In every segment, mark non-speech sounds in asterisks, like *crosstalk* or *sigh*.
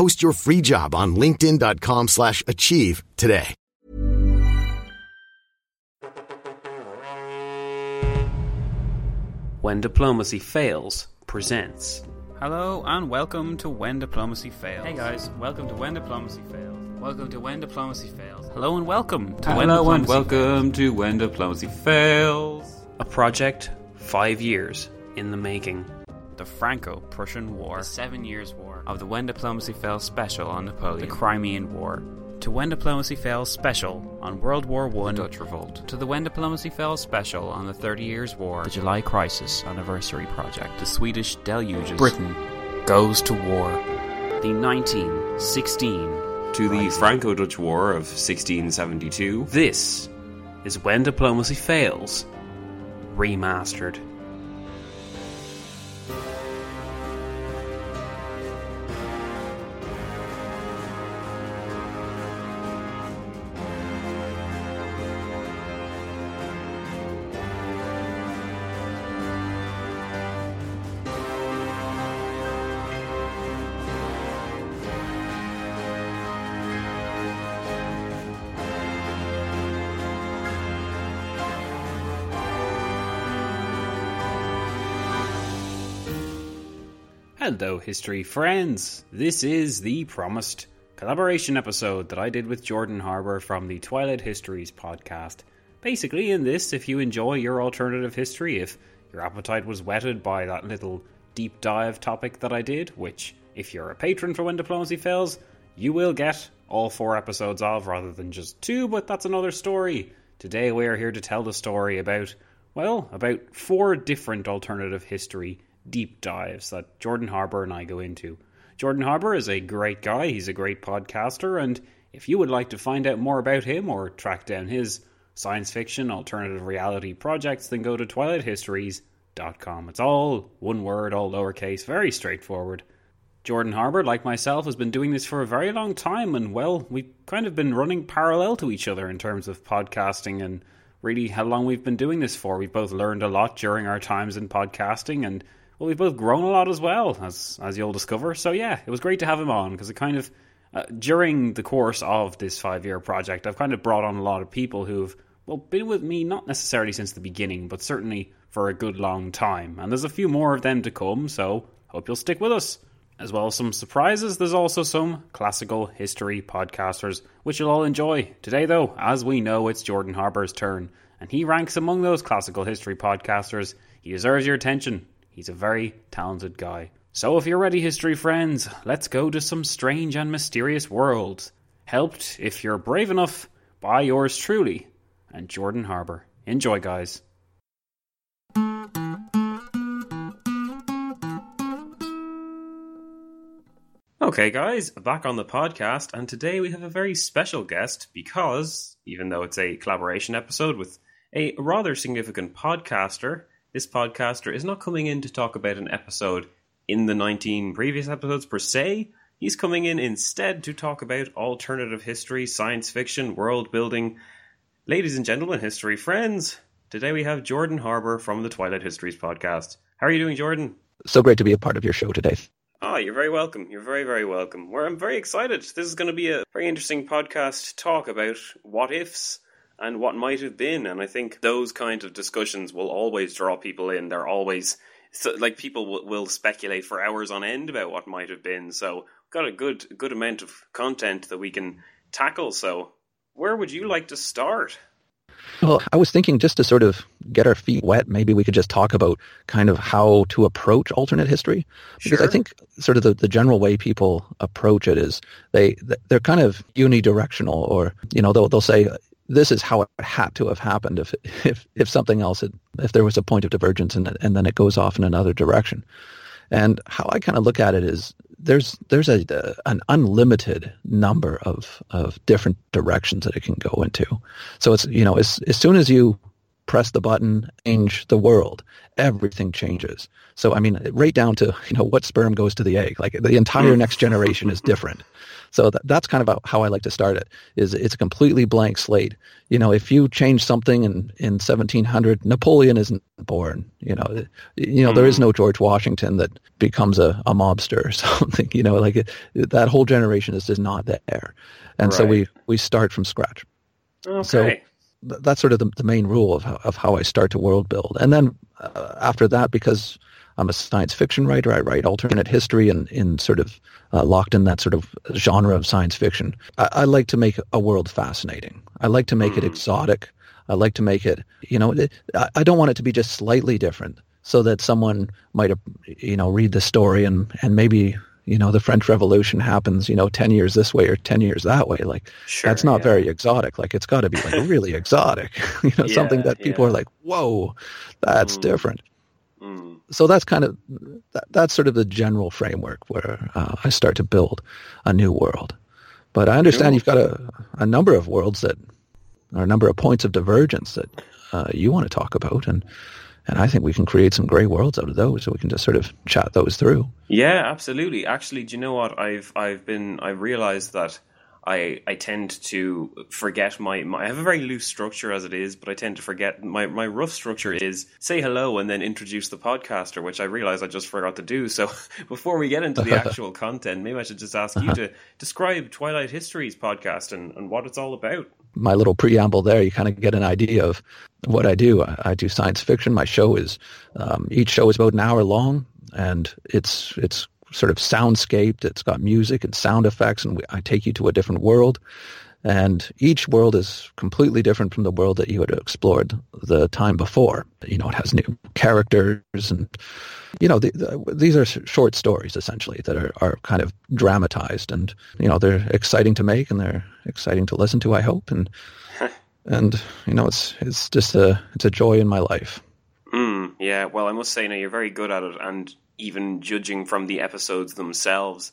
Post your free job on linkedin.com/achieve slash achieve today. When Diplomacy Fails presents. Hello and welcome to When Diplomacy Fails. Hey guys, welcome to When Diplomacy Fails. Welcome to When Diplomacy Fails. Hello and welcome to When Hello and Diplomacy welcome to When Diplomacy Fails. A project five years in the making. Fails. The Franco-Prussian War. The Seven Years War. Of the When Diplomacy Fails special on Napoleon. The Crimean War. To When Diplomacy Fails special on World War One. The Dutch Revolt. To the When Diplomacy Fails special on the Thirty Years War. The July Crisis Anniversary Project. The Swedish Deluges. Britain goes to war. The 1916 To the Rising. Franco Dutch War of 1672. This is When Diplomacy Fails Remastered. Hello, history friends. This is the promised collaboration episode that I did with Jordan Harbour from the Twilight Histories podcast. Basically, in this, if you enjoy your alternative history, if your appetite was whetted by that little deep dive topic that I did, which, if you're a patron for When Diplomacy Fails, you will get all four episodes of rather than just two, but that's another story. Today, we are here to tell the story about, well, about four different alternative history deep dives that Jordan Harbour and I go into. Jordan Harbour is a great guy, he's a great podcaster, and if you would like to find out more about him or track down his science fiction, alternative reality projects, then go to twilighthistories.com. It's all one word, all lowercase, very straightforward. Jordan Harbour, like myself, has been doing this for a very long time, and well, we've kind of been running parallel to each other in terms of podcasting and really how long we've been doing this for. We've both learned a lot during our times in podcasting, and well, we've both grown a lot as well, as as you'll discover. So yeah, it was great to have him on because it kind of uh, during the course of this five year project, I've kind of brought on a lot of people who've well been with me not necessarily since the beginning, but certainly for a good long time. And there's a few more of them to come, so hope you'll stick with us. As well as some surprises, there's also some classical history podcasters, which you'll all enjoy. Today, though, as we know, it's Jordan Harbour's turn, and he ranks among those classical history podcasters. He deserves your attention. He's a very talented guy. So, if you're ready, history friends, let's go to some strange and mysterious worlds. Helped, if you're brave enough, by yours truly and Jordan Harbour. Enjoy, guys. Okay, guys, back on the podcast, and today we have a very special guest because, even though it's a collaboration episode with a rather significant podcaster, this podcaster is not coming in to talk about an episode in the 19 previous episodes per se. He's coming in instead to talk about alternative history, science fiction, world building. Ladies and gentlemen, history friends, today we have Jordan Harbour from the Twilight Histories podcast. How are you doing, Jordan? So great to be a part of your show today. Oh, you're very welcome. You're very, very welcome. Well, I'm very excited. This is going to be a very interesting podcast talk about what ifs and what might have been. And I think those kind of discussions will always draw people in. They're always so, like people will, will speculate for hours on end about what might have been. So, we've got a good good amount of content that we can tackle. So, where would you like to start? Well, I was thinking just to sort of get our feet wet, maybe we could just talk about kind of how to approach alternate history. Because Sure. I think sort of the, the general way people approach it is they, they're kind of unidirectional or, you know, they'll, they'll say, this is how it had to have happened if, if, if something else, had, if there was a point of divergence and, and then it goes off in another direction. And how I kind of look at it is there's there's a, uh, an unlimited number of of different directions that it can go into. So it's you know as as soon as you press the button, change the world, everything changes. So I mean, right down to you know what sperm goes to the egg. Like the entire mm. next generation is different. So that, that's kind of how I like to start it. Is it's a completely blank slate. You know, if you change something in in 1700, Napoleon isn't born. You know, you know there is no George Washington that becomes a, a mobster or *laughs* something. You know, like it, that whole generation is just not there, and so we we start from scratch. Okay. So that's sort of the, the main rule of how, of how I start to world build. And then uh, after that, because I'm a science fiction writer, I write alternate history and in sort of uh, locked in that sort of genre of science fiction. I, I like to make a world fascinating. I like to make it exotic. I like to make it, you know, it, I, I don't want it to be just slightly different so that someone might, you know, read the story and, and maybe, you know, the French Revolution happens, you know, 10 years this way or 10 years that way. Like, Sure, that's not yeah. very exotic. Like, it's got to be like really *laughs* exotic, *laughs* you know, something that people yeah. are like, whoa, that's Mm. different. So that's kind of, that, that's sort of the general framework where uh, I start to build a new world. But I understand you've got a, a number of worlds that, or a number of points of divergence that uh, you want to talk about. And, and I think we can create some great worlds out of those. So we can just sort of chat those through. Yeah, absolutely. Actually, do you know what? I've I've been I realized that I I tend to forget my, my I have a very loose structure as it is, but I tend to forget my my rough structure is say hello and then introduce the podcaster, which I realize I just forgot to do. So *laughs* before we get into the *laughs* actual content, maybe I should just ask you to describe Twilight Histories podcast and, and what it's all about. my little preamble there, you kind of get an idea of what I do. I, I do science fiction. My show is um, each show is about an hour long, and it's it's sort of soundscaped. It's got music and sound effects, and we, I take you to a different world. And each world is completely different from the world that you had explored the time before. You know, it has new characters, and you know, the, the, these are short stories essentially that are, are kind of dramatized, and you know, they're exciting to make and they're exciting to listen to. I hope, and *laughs* and you know, it's it's just a it's a joy in my life. Mm, yeah, well, I must say, now you're very good at it, and even judging from the episodes themselves,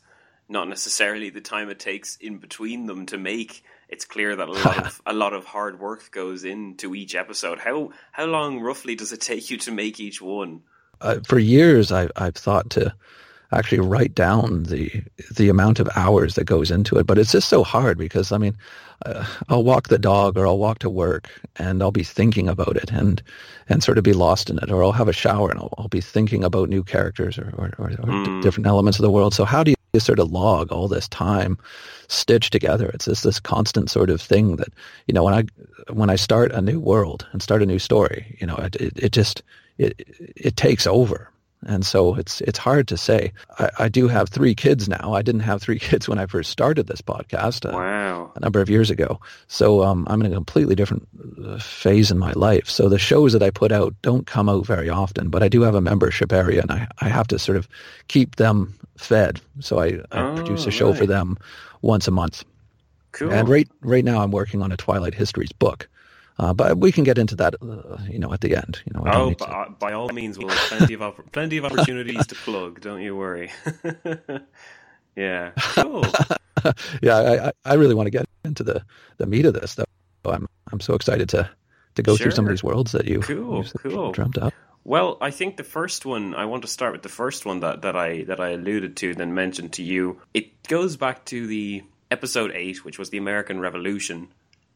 not necessarily the time it takes in between them to make. It's clear that a lot of *laughs* a lot of hard work goes into each episode. How how long roughly does it take you to make each one? uh, for years I, I've thought to actually write down the the amount of hours that goes into it, but it's just so hard because I mean, uh, I'll walk the dog or I'll walk to work and I'll be thinking about it and and sort of be lost in it, or I'll have a shower and I'll, I'll be thinking about new characters or or, or, or d- different elements of the world. So how do you sort of log all this time stitched together? It's just this constant sort of thing that you know when I when I start a new world and start a new story, you know, it it, it just it it takes over. And so it's it's hard to say. I, I do have three kids now. I didn't have three *laughs* kids when I first started this podcast uh, Wow. a number of years ago. So um, I'm in a completely different uh, phase in my life. So the shows that I put out don't come out very often, but I do have a membership area, and I, I have to sort of keep them fed. So I, I Oh, produce a show for them once a month. Cool. And right right now I'm working on a Twilight Histories book. Uh, but we can get into that, uh, you know, at the end. You know, Oh, by, to- by all means, we'll *laughs* have plenty of opp- plenty of opportunities to plug. Don't you worry. *laughs* yeah, cool. *laughs* yeah, I, I- really want to get into the, the meat of this, though. I'm I'm so excited to to go through some of these worlds that you Cool, you've cool. dreamt up. Well, I think the first one I want to start with the first one that, that I that I alluded to, then mentioned to you. It goes back to the episode eight, which was the American Revolution,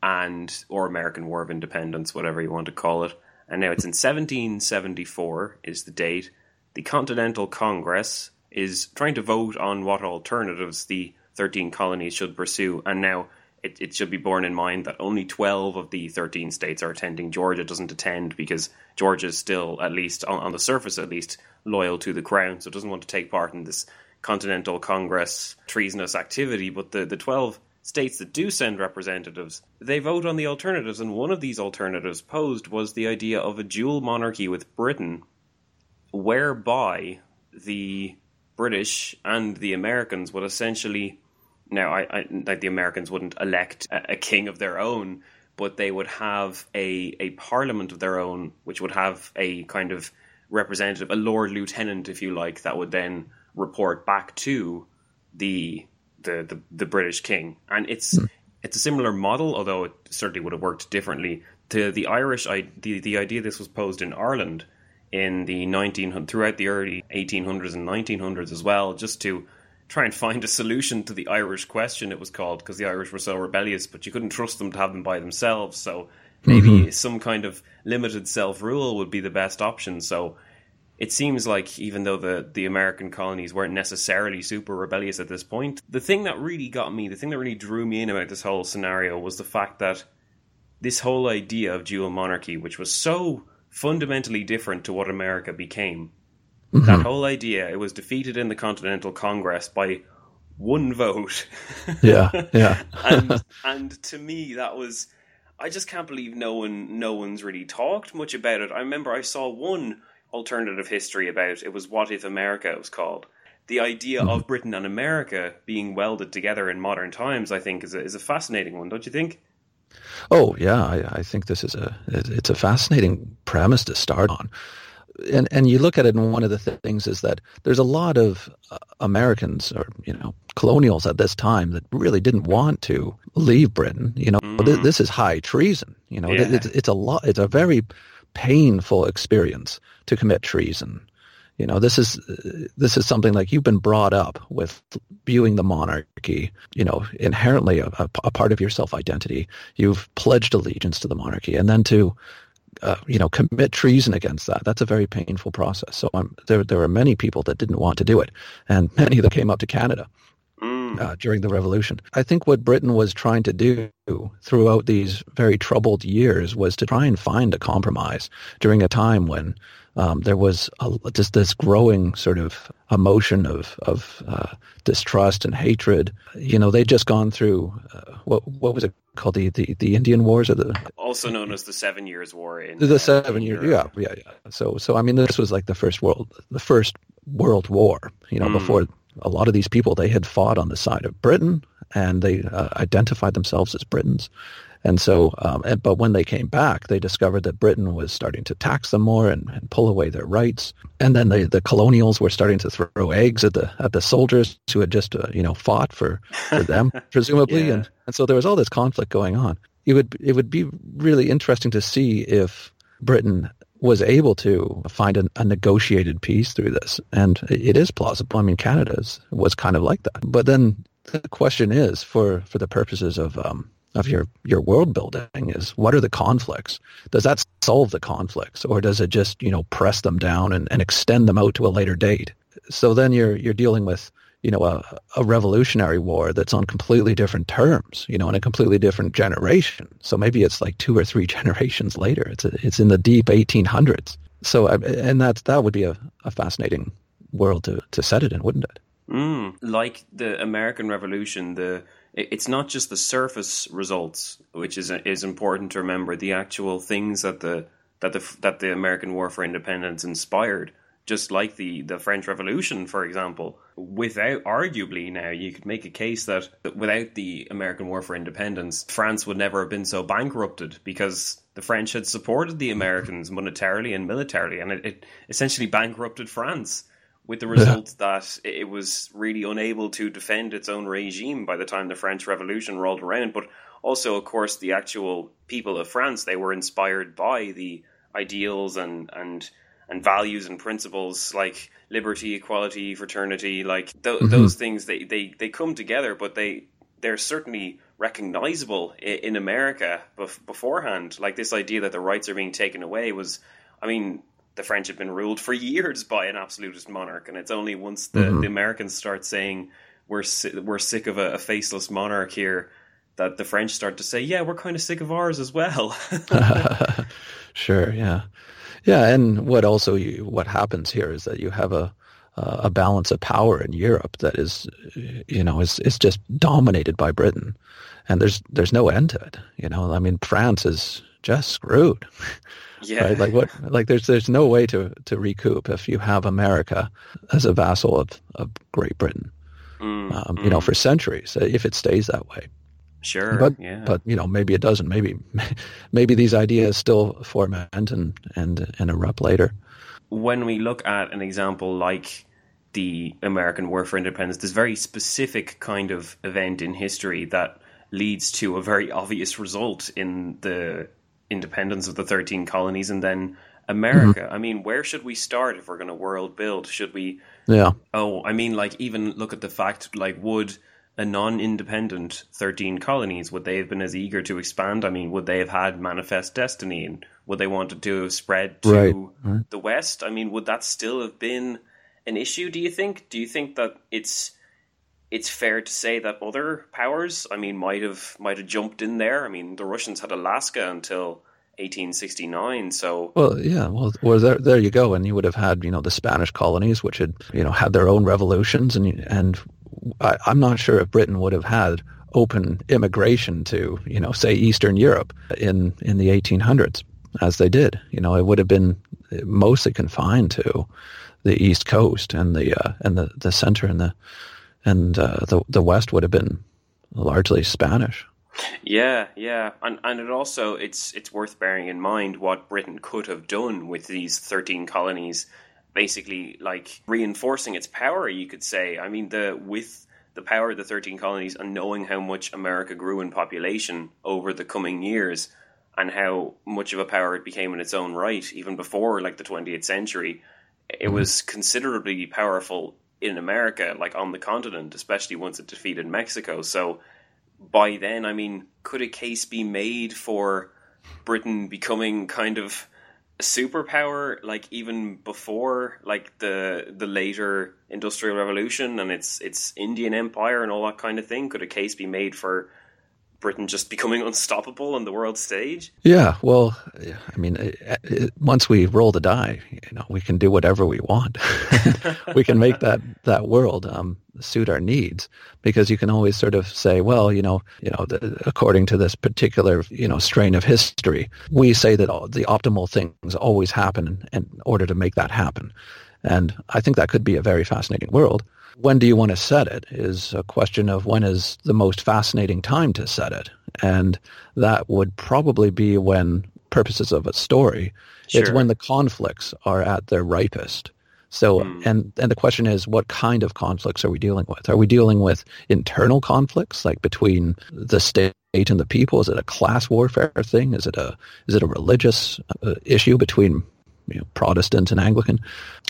and or American War of Independence, whatever you want to call it. And now it's in 1774 is the date. The Continental Congress is trying to vote on what alternatives the 13 colonies should pursue, and now it, it should be borne in mind that only 12 of the 13 states are attending. Georgia doesn't attend because Georgia is still, at least on, on the surface at least, loyal to the crown, so it doesn't want to take part in this Continental Congress treasonous activity. But the, the 12 states that do send representatives, they vote on the alternatives, and one of these alternatives posed was the idea of a dual monarchy with Britain, whereby the British and the Americans would essentially now I, I like the Americans wouldn't elect a, a, king of their own, but they would have a a parliament of their own, which would have a kind of representative, a Lord Lieutenant, if you like, that would then report back to the the the, the British king, and it's mm. it's a similar model, although it certainly would have worked differently. To the Irish, I, the the idea this was posed in Ireland in the 19 throughout the early 1800s and 1900s as well, just to try and find a solution to the Irish question. It was called because the Irish were so rebellious, but you couldn't trust them to have them by themselves. So maybe mm-hmm. some kind of limited self rule would be the best option. So it seems like even though the, the American colonies weren't necessarily super rebellious at this point, the thing that really got me, the thing that really drew me in about this whole scenario was the fact that this whole idea of dual monarchy, which was so fundamentally different to what America became, mm-hmm. that whole idea, it was defeated in the Continental Congress by one vote. *laughs* yeah, yeah. *laughs* and and to me that was I just can't believe no one no one's really talked much about it. I remember I saw one alternative history about it was What If America it was called. The idea mm-hmm. of Britain and America being welded together in modern times, I think, is a, is a fascinating one, don't you think? Oh yeah, I, I think this is a it's a fascinating premise to start on and and you look at it, and one of the th- things is that there's a lot of uh, Americans or you know colonials at this time that really didn't want to leave Britain. You know, mm. th- this is high treason. You know, yeah. it's, it's a lot. It's a very painful experience to commit treason. You know, this is this is something like you've been brought up with viewing the monarchy, you know, inherently a, a, part of your self identity. You've pledged allegiance to the monarchy, and then to uh, you know, commit treason against that. That's a very painful process. So um, there, there were many people that didn't want to do it, and *laughs* many that came up to Canada uh, during the revolution. I think what Britain was trying to do throughout these very troubled years was to try and find a compromise during a time when um, there was a, just this growing sort of emotion of of uh, distrust and hatred. You know, they'd just gone through uh, what what was it called the, the, the Indian Wars or the also known as the Seven Years War in the uh, Seven Years yeah yeah yeah. So so I mean this was like the first world the first World War. You know, mm. before a lot of these people they had fought on the side of Britain and they uh, identified themselves as Britons. And so, um, and, but when they came back, they discovered that Britain was starting to tax them more and, and pull away their rights. And then the, the colonials were starting to throw eggs at the at the soldiers who had just uh, you know fought for, for them, *laughs* presumably. yeah. And and so there was all this conflict going on. It would it would be really interesting to see if Britain was able to find a, a, negotiated peace through this. And it is plausible. I mean, Canada was kind of like that. But then the question is, for, for the purposes of um, of your, your world building, is what are the conflicts? Does that solve the conflicts, or does it just you know press them down and, and extend them out to a later date? So then you're you're dealing with you know, a, a revolutionary war that's on completely different terms, you know, in a completely different generation. So maybe it's like two or three *laughs* generations later. It's a, it's in the deep 1800s. So, and that that would be a, a fascinating world to, to set it in, wouldn't it? Mm, like the American Revolution, the it's not just the surface results, which is is important to remember. The actual things that the that the that the American War for Independence inspired just like the, the French Revolution, for example, without arguably now you could make a case that, that without the American War for Independence, France would never have been so bankrupted because the French had supported the Americans monetarily and militarily, and it, it essentially bankrupted France. With the result yeah. that it was really unable to defend its own regime by the time the French Revolution rolled around. But also, of course, the actual people of France they were inspired by the ideals and and and values and principles like liberty, equality, fraternity, like th- mm-hmm. those things they, they, they come together, but they they're certainly recognizable in, in America bef- beforehand. Like this idea that the rights are being taken away was, I mean, the French have been ruled for *laughs* years by an absolutist monarch, and it's only once the, mm-hmm. the Americans start saying we're si- we're sick of a, a faceless monarch here that the French start to say, yeah, we're kind of sick of ours as well. *laughs* *laughs* sure, yeah. Yeah, and what also you, what happens here is that you have a a balance of power in Europe that is, you know, is is just dominated by Britain, and there's there's no end to it. You know, I mean, France is just screwed. *laughs* Yeah. Right? Like what? Like there's there's no way to to recoup if you have America as a vassal of, of Great Britain. Mm, Um, You know, mm. for centuries, if it stays that way. Sure. But yeah. but you know, maybe it doesn't. Maybe *laughs* maybe these ideas still ferment and and and erupt later. when we look at an example like the American War for Independence, there's very specific kind of event in history that leads to a very obvious result in the independence of the 13 colonies and then mm-hmm. America. I mean, where should we start if we're going to world build? Should we Yeah. Oh, I mean, like even look at the fact, like would a non-independent thirteen colonies would they have been as eager to expand? I mean, would they have had manifest destiny, and would they wanted to have spread to Right, right. the west? I mean, would that still have been an issue? Do you think? Do you think that it's it's fair to say that other powers, I mean, might have might have jumped in there? I mean, the Russians had Alaska until 1869, so Well, yeah. Well, well, there, there you go. And you would have had, you know, the Spanish colonies, which had, you know, had their own revolutions, and and I, I'm not sure if Britain would have had open immigration to, you know, say Eastern Europe in in the 1800s as they did. You know, it would have been mostly confined to the East Coast and the uh, and the, the center and the and uh, the the West would have been largely Spanish. Yeah, yeah, and and it also it's it's worth bearing in mind what Britain could have done with these thirteen colonies, basically like reinforcing its power. You could say. I mean, the with the power of the thirteen colonies and knowing how much America grew in population over the coming years, and how much of a power it became in its own right, even before like the twentieth century, it mm-hmm. was considerably powerful in America, like on the continent, especially once it defeated Mexico. So by then, I mean, could a case be made for Britain becoming kind of a superpower, like even before, like the the later Industrial Revolution and its its Indian Empire and all that kind of thing? Could a case be made for Britain just becoming unstoppable on the world stage? Yeah, well, I mean, it, it, once we roll the die, you know, we can do whatever we want. *laughs* we can make that that world um, suit our needs because you can always sort of say, well, you know, you know, the, according to this particular you know strain of history, we say that all, the optimal things always happen in, in order to make that happen, and I think that could be a very fascinating world. When do you want to set it is a question of when is the most fascinating time to set it. And that would probably be when purposes of a story, it's when the conflicts are at their ripest. So, and, and the question is, what kind of conflicts are we dealing with? Are we dealing with internal conflicts, like between the state and the people? Is it a class warfare thing? Is it a is it a religious uh, issue between you know, Protestant and Anglican,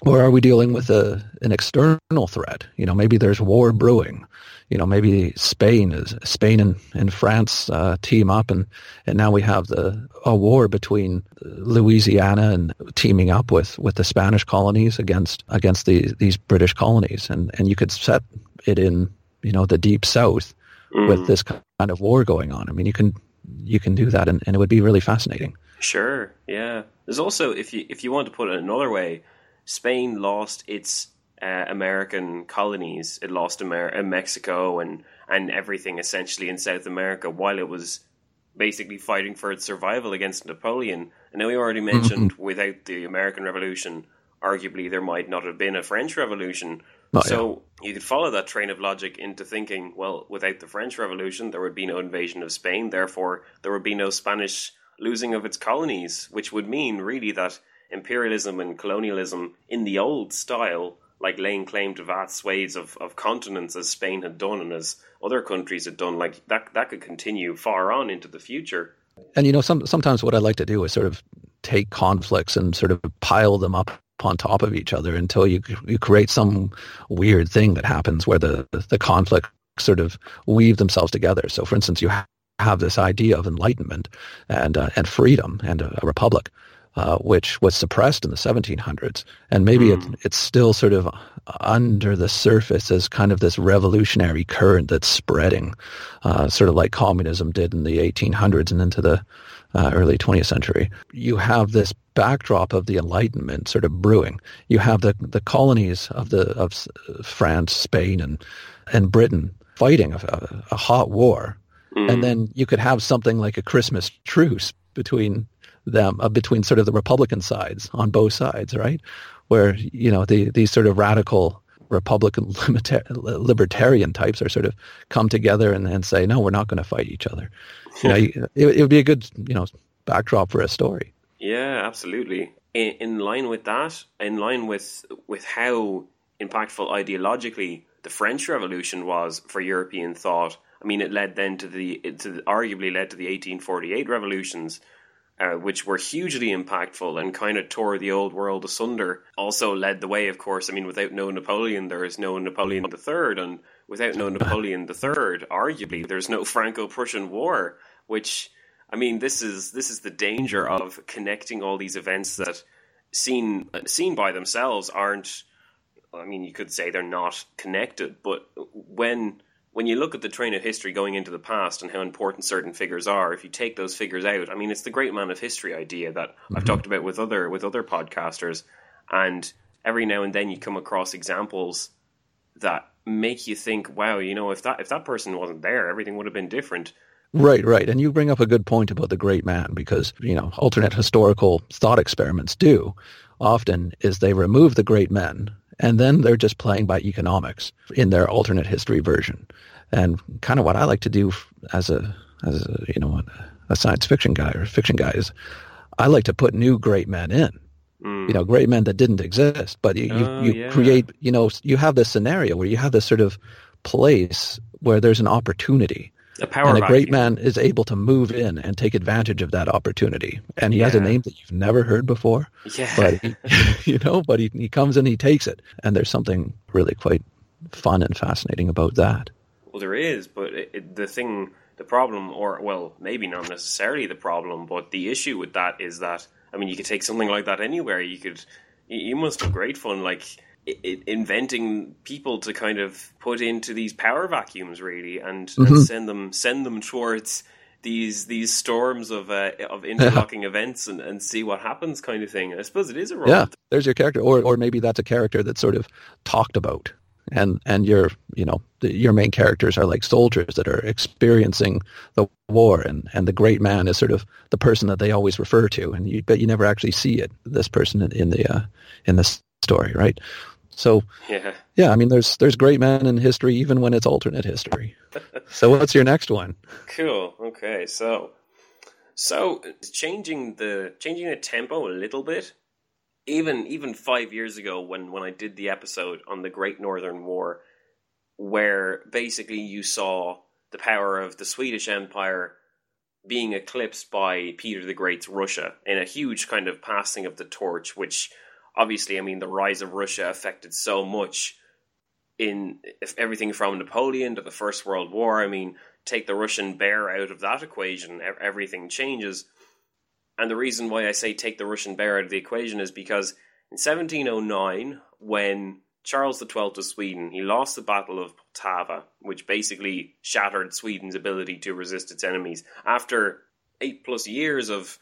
or are we dealing with a an external threat? You know, maybe there's war brewing. You know, maybe Spain is Spain and, and France uh, team up, and, and now we have the a war between Louisiana and teaming up with, with the Spanish colonies against against the, these British colonies, and and you could set it in you know the deep South with this kind of war going on. I mean, you can you can do that, and, and it would be really fascinating. Sure, yeah. There's also, if you if you want to put it another way, Spain lost its uh, American colonies. It lost Amer- uh, Mexico and and everything essentially in South America while it was basically fighting for its survival against Napoleon. And now we already mentioned without the American Revolution, arguably there might not have been a French Revolution. Oh, so you could follow that train of logic into thinking, well, without the French Revolution, there would be no invasion of Spain. Therefore, there would be no Spanish losing of its colonies, which would mean really that imperialism and colonialism in the old style, like laying claim to vast swathes of, of continents as Spain had done and as other countries had done, like that that could continue far on into the future. And you know, some sometimes what I like to do is sort of take conflicts and sort of pile them up on top of each other until you you create some weird thing that happens where the the conflict sort of weave themselves together. So, for instance, you have this idea of enlightenment and uh, and freedom and a, a republic, uh, which was suppressed in the 1700s, and maybe mm. it, it's still sort of under the surface as kind of this revolutionary current that's spreading, uh, sort of like communism did in the 1800s and into the uh, early 20th century. You have this backdrop of the Enlightenment sort of brewing. You have the the colonies of the of France, Spain, and and Britain fighting a, a hot war, mm. and then you could have something like a Christmas truce between them uh, between sort of the Republican sides on both sides, right? Where you know the these sort of radical Republican *laughs* libertarian types are sort of come together and, and say, no, we're not going to fight each other. You know, *laughs* it, it, would be a good you know backdrop for a story. Yeah, absolutely. In, in line with that, in line with with how impactful ideologically the French Revolution was for European thought. I mean, it led then to the, to arguably led to the 1848 revolutions, uh, which were hugely impactful and kind of tore the old world asunder. Also led the way, of course. I mean, without no Napoleon, there is no Napoleon III, and without no Napoleon III, arguably, there's no Franco-Prussian War. Which, I mean, this is this is the danger of connecting all these events that seen seen by themselves aren't. I mean, you could say they're not connected, but when when you look at the train of history going into the past and how important certain figures are, if you take those figures out, I mean, it's the great man of history idea that mm-hmm. I've talked about with other with other podcasters, and every now and then you come across examples that make you think, wow, you know, if that if that person wasn't there, everything would have been different. Right, right. And you bring up a good point about the great man because, you know, alternate historical thought experiments do often is they remove the great men and then they're just playing by economics in their alternate history version. And kind of what I like to do as a as a you know a science fiction guy or fiction guy is I like to put new great men in. Mm. You know, great men that didn't exist, but you you, oh, you yeah. create. You know, you have this scenario where you have this sort of place where there's an opportunity a power and a great man is able to move in and take advantage of that opportunity. And he yeah. has a name that you've never heard before. Yeah. But he, *laughs* *laughs* you know, but he, he comes and he takes it. And there's something really quite fun and fascinating about that. Well, there is, but it, it, the thing, the problem, or well, maybe not necessarily the problem, but the issue with that is that I mean, you could take something like that anywhere. You could, you must have great fun, like inventing people to kind of put into these power vacuums really and, mm-hmm. and send them send them towards these these storms of uh, of interlocking *laughs* events and, and see what happens kind of thing. I suppose it is a role. Yeah, there's your character, or or maybe that's a character that's sort of talked about, and and your you know the, your main characters are like soldiers that are experiencing the war, and and the great man is sort of the person that they always refer to, and you but you never actually see it. This person in, in the uh, in the story, right? So yeah, yeah. I mean, there's there's great men in history, even when it's alternate history. *laughs* so what's your next one? Cool. Okay. So so changing the changing the tempo a little bit. Even even five years ago, when when I did the episode on the Great Northern War, where basically you saw the power of the Swedish Empire being eclipsed by Peter the Great's Russia in a huge kind of passing of the torch, which obviously, I mean, the rise of Russia affected so much in everything from Napoleon to the First World War. I mean, take the Russian bear out of that equation, everything changes. And the reason why I say take the Russian bear out of the equation is because in 1709, when Charles XII of Sweden, he lost the Battle of Poltava, which basically shattered Sweden's ability to resist its enemies. After eight plus years of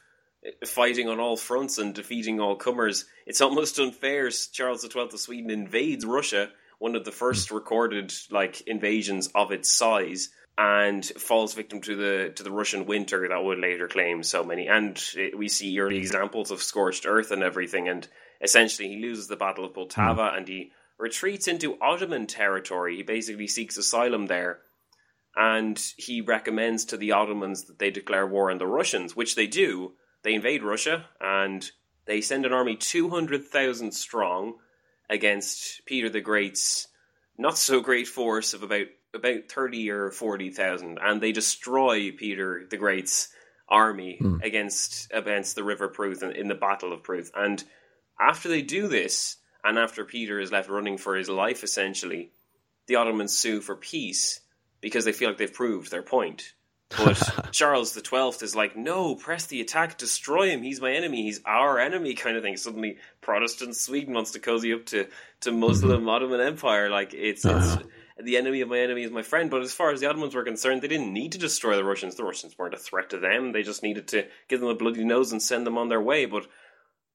fighting on all fronts and defeating all comers. It's almost unfair. Charles XII of Sweden invades Russia, one of the first hmm. recorded like invasions of its size, and falls victim to the to the Russian winter that would later claim so many. And we see early hmm. examples of scorched earth and everything. And essentially, he loses the Battle of Poltava, hmm. and he retreats into Ottoman territory. He basically seeks asylum there. And he recommends to the Ottomans that they declare war on the Russians, which they do, they invade Russia and they send an army 200,000 strong against Peter the Great's not so great force of about about 30 or 40,000 and they destroy Peter the Great's army mm. against against the River Pruth in, in the Battle of Pruth and after they do this and after Peter is left running for his life essentially the Ottomans sue for peace because they feel like they've proved their point But *laughs* Charles the Twelfth is like, no, press the attack, destroy him. He's my enemy. He's our enemy, kind of thing. Suddenly, Protestant Sweden wants to cozy up to to Muslim mm-hmm. Ottoman Empire. Like it's uh-huh. it's the enemy of my enemy is my friend. But as far as the Ottomans were concerned, they didn't need to destroy the Russians. The Russians weren't a threat to them. They just needed to give them a bloody nose and send them on their way. But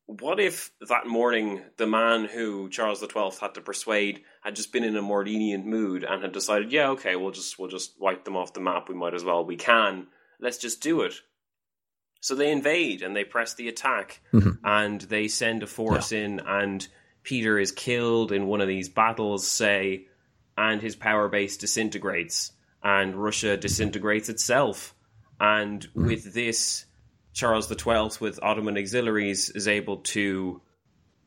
what if that morning the man who Charles XII had to persuade had just been in a more lenient mood and had decided, yeah, okay, we'll just we'll just wipe them off the map. We might as well. We can. Let's just do it. So they invade and they press the attack mm-hmm. and they send a force yeah. in and Peter is killed in one of these battles, say, and his power base disintegrates and Russia disintegrates itself. And mm-hmm. with this Charles XII, with Ottoman auxiliaries, is able to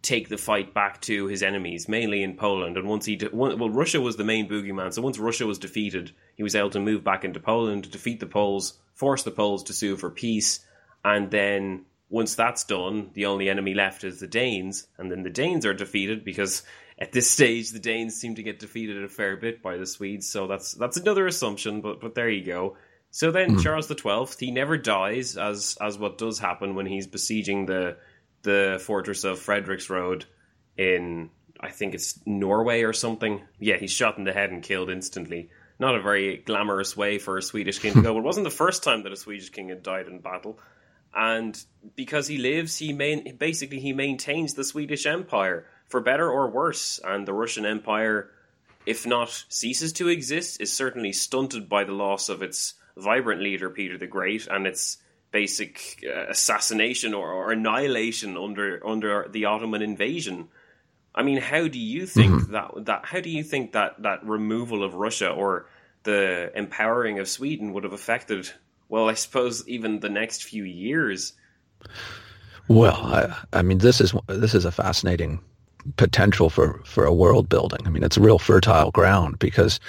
take the fight back to his enemies, mainly in Poland. And once he, de- well, Russia was the main boogeyman. So once Russia was defeated, he was able to move back into Poland, defeat the Poles, force the Poles to sue for peace, and then once that's done, the only enemy left is the Danes, and then the Danes are defeated because at this stage the Danes seem to get defeated a fair bit by the Swedes. So that's that's another assumption, but but there you go. So then mm. Charles the Twelfth, he never dies, as as what does happen when he's besieging the the fortress of Frederiksråd in I think it's Norway or something. Yeah, he's shot in the head and killed instantly. Not a very glamorous way for a Swedish king to go. *laughs* But it wasn't the first time that a Swedish king had died in battle. And because he lives, he main, basically he maintains the Swedish Empire for better or worse. And the Russian Empire, if not ceases to exist, is certainly stunted by the loss of its vibrant leader Peter the Great and its basic uh, assassination or, or, annihilation under under the Ottoman invasion. I mean, how do you think mm-hmm. that that how do you think that that removal of Russia or the empowering of Sweden would have affected? Well, I suppose even the next few years. Well, I, I mean, this is this is a fascinating potential for for a world building. I mean, it's real fertile ground because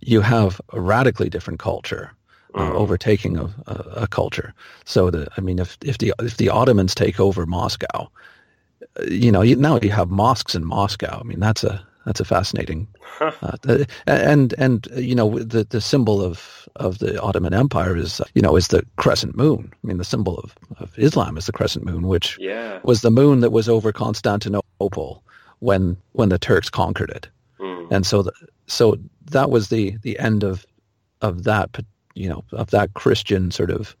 you have a radically different culture uh, mm. overtaking of a, a, culture. So the, I mean, if if the if the Ottomans take over Moscow, uh, you know, you, now you have mosques in Moscow. I mean, that's a that's a fascinating, uh, and and you know the the symbol of of the Ottoman Empire is you know is the crescent moon. I mean, the symbol of, of Islam is the crescent moon, which yeah. was the moon that was over Constantinople when when the Turks conquered it, mm. and so the, so that was the the end of of that you know, of that Christian sort of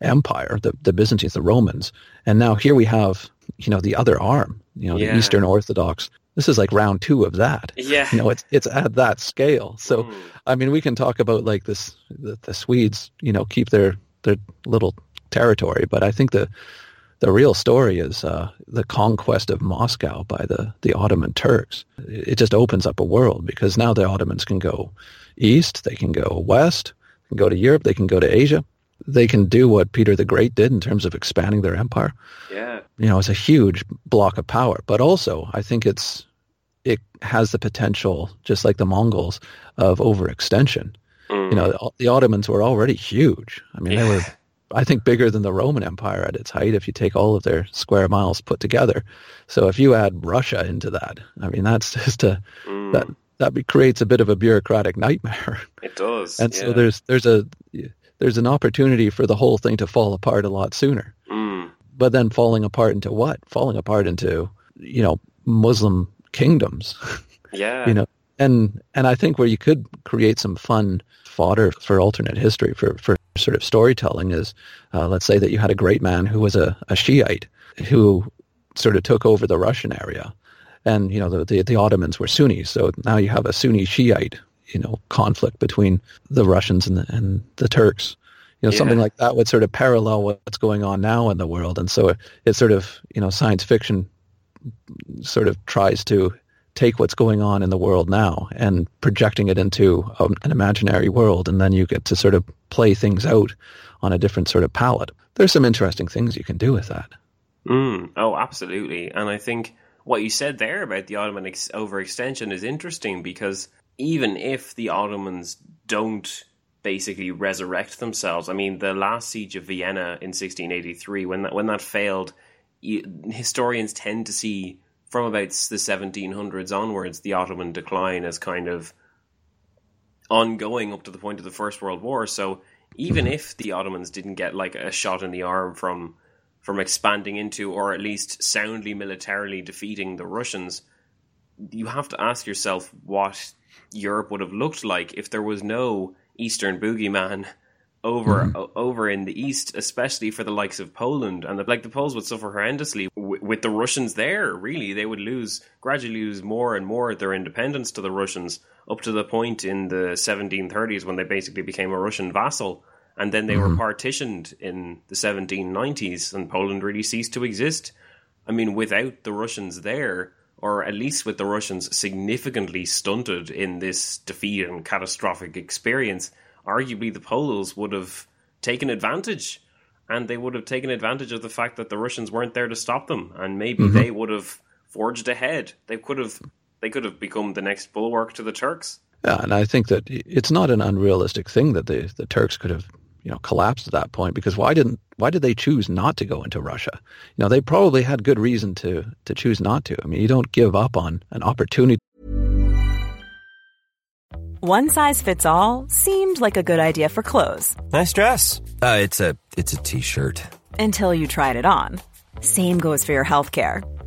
empire, the, the Byzantines, the Romans. And now here we have, you know, the other arm, you know, yeah. the Eastern Orthodox. This is like round two of that. Yeah. You know, it's, it's at that scale. So, mm. I mean, we can talk about like this, the, the Swedes, you know, keep their, their little territory, but I think the, the real story is uh, the conquest of Moscow by the, the Ottoman Turks. It just opens up a world because now the Ottomans can go east, they can go west, can go to Europe, they can go to Asia. They can do what Peter the Great did in terms of expanding their empire. Yeah. You know, it's a huge block of power. But also, I think it's it has the potential, just like the Mongols, of overextension. Mm. You know, the Ottomans were already huge. I mean, yeah. they were, I think, bigger than the Roman Empire at its height if you take all of their square miles put together. So if you add Russia into that, I mean, that's *laughs* just a, mm. that, that creates a bit of a bureaucratic nightmare. *laughs* It does, and yeah. so there's there's a there's an opportunity for the whole thing to fall apart a lot sooner. Mm. But then falling apart into what? Falling apart into you know Muslim kingdoms. *laughs* Yeah, you know, and and I think where you could create some fun fodder for alternate history for for sort of storytelling is, uh, let's say that you had a great man who was a, a Shiite who sort of took over the Russian area and you know the, the, the Ottomans were Sunnis, so now you have a Sunni Shiite you know conflict between the Russians and the, and the Turks. You know, yeah. something like that would sort of parallel what's going on now in the world, and so it, it sort of you know science fiction sort of tries to take what's going on in the world now and projecting it into an imaginary world, and then you get to sort of play things out on a different sort of palette. There's some interesting things you can do with that. Mm. Oh, absolutely, and I think what you said there about the Ottoman ex- overextension is interesting because even if the Ottomans don't basically resurrect themselves, I mean, the last siege of Vienna in 1683, when that when that failed, you, historians tend to see from about the 1700s onwards the Ottoman decline as kind of ongoing up to the point of the First World War. So even if the Ottomans didn't get like a shot in the arm from from expanding into or at least soundly militarily defeating the Russians, you have to ask yourself what Europe would have looked like if there was no Eastern boogeyman over mm-hmm. over in the east, especially for the likes of Poland, and the, like the Poles would suffer horrendously w- with the Russians there. Really, they would lose gradually lose more and more their independence to the Russians, up to the point in the 1730s when they basically became a Russian vassal, and then they mm-hmm. were partitioned in the 1790s, and Poland really ceased to exist. I mean, without the Russians there, or at least with the Russians significantly stunted in this defeat and catastrophic experience arguably the Poles would have taken advantage and they would have taken advantage of the fact that the Russians weren't there to stop them and maybe mm-hmm. they would have forged ahead. They could have they could have become the next bulwark to the Turks. Yeah, and I think that it's not an unrealistic thing that the the Turks could have you know collapsed at that point because why didn't why did they choose not to go into Russia? You know, they probably had good reason to to choose not to. I mean, you don't give up on an opportunity one size fits all seemed like a good idea for clothes. Nice dress. Uh, it's a it's a t-shirt. Until you tried it on. Same goes for your health care.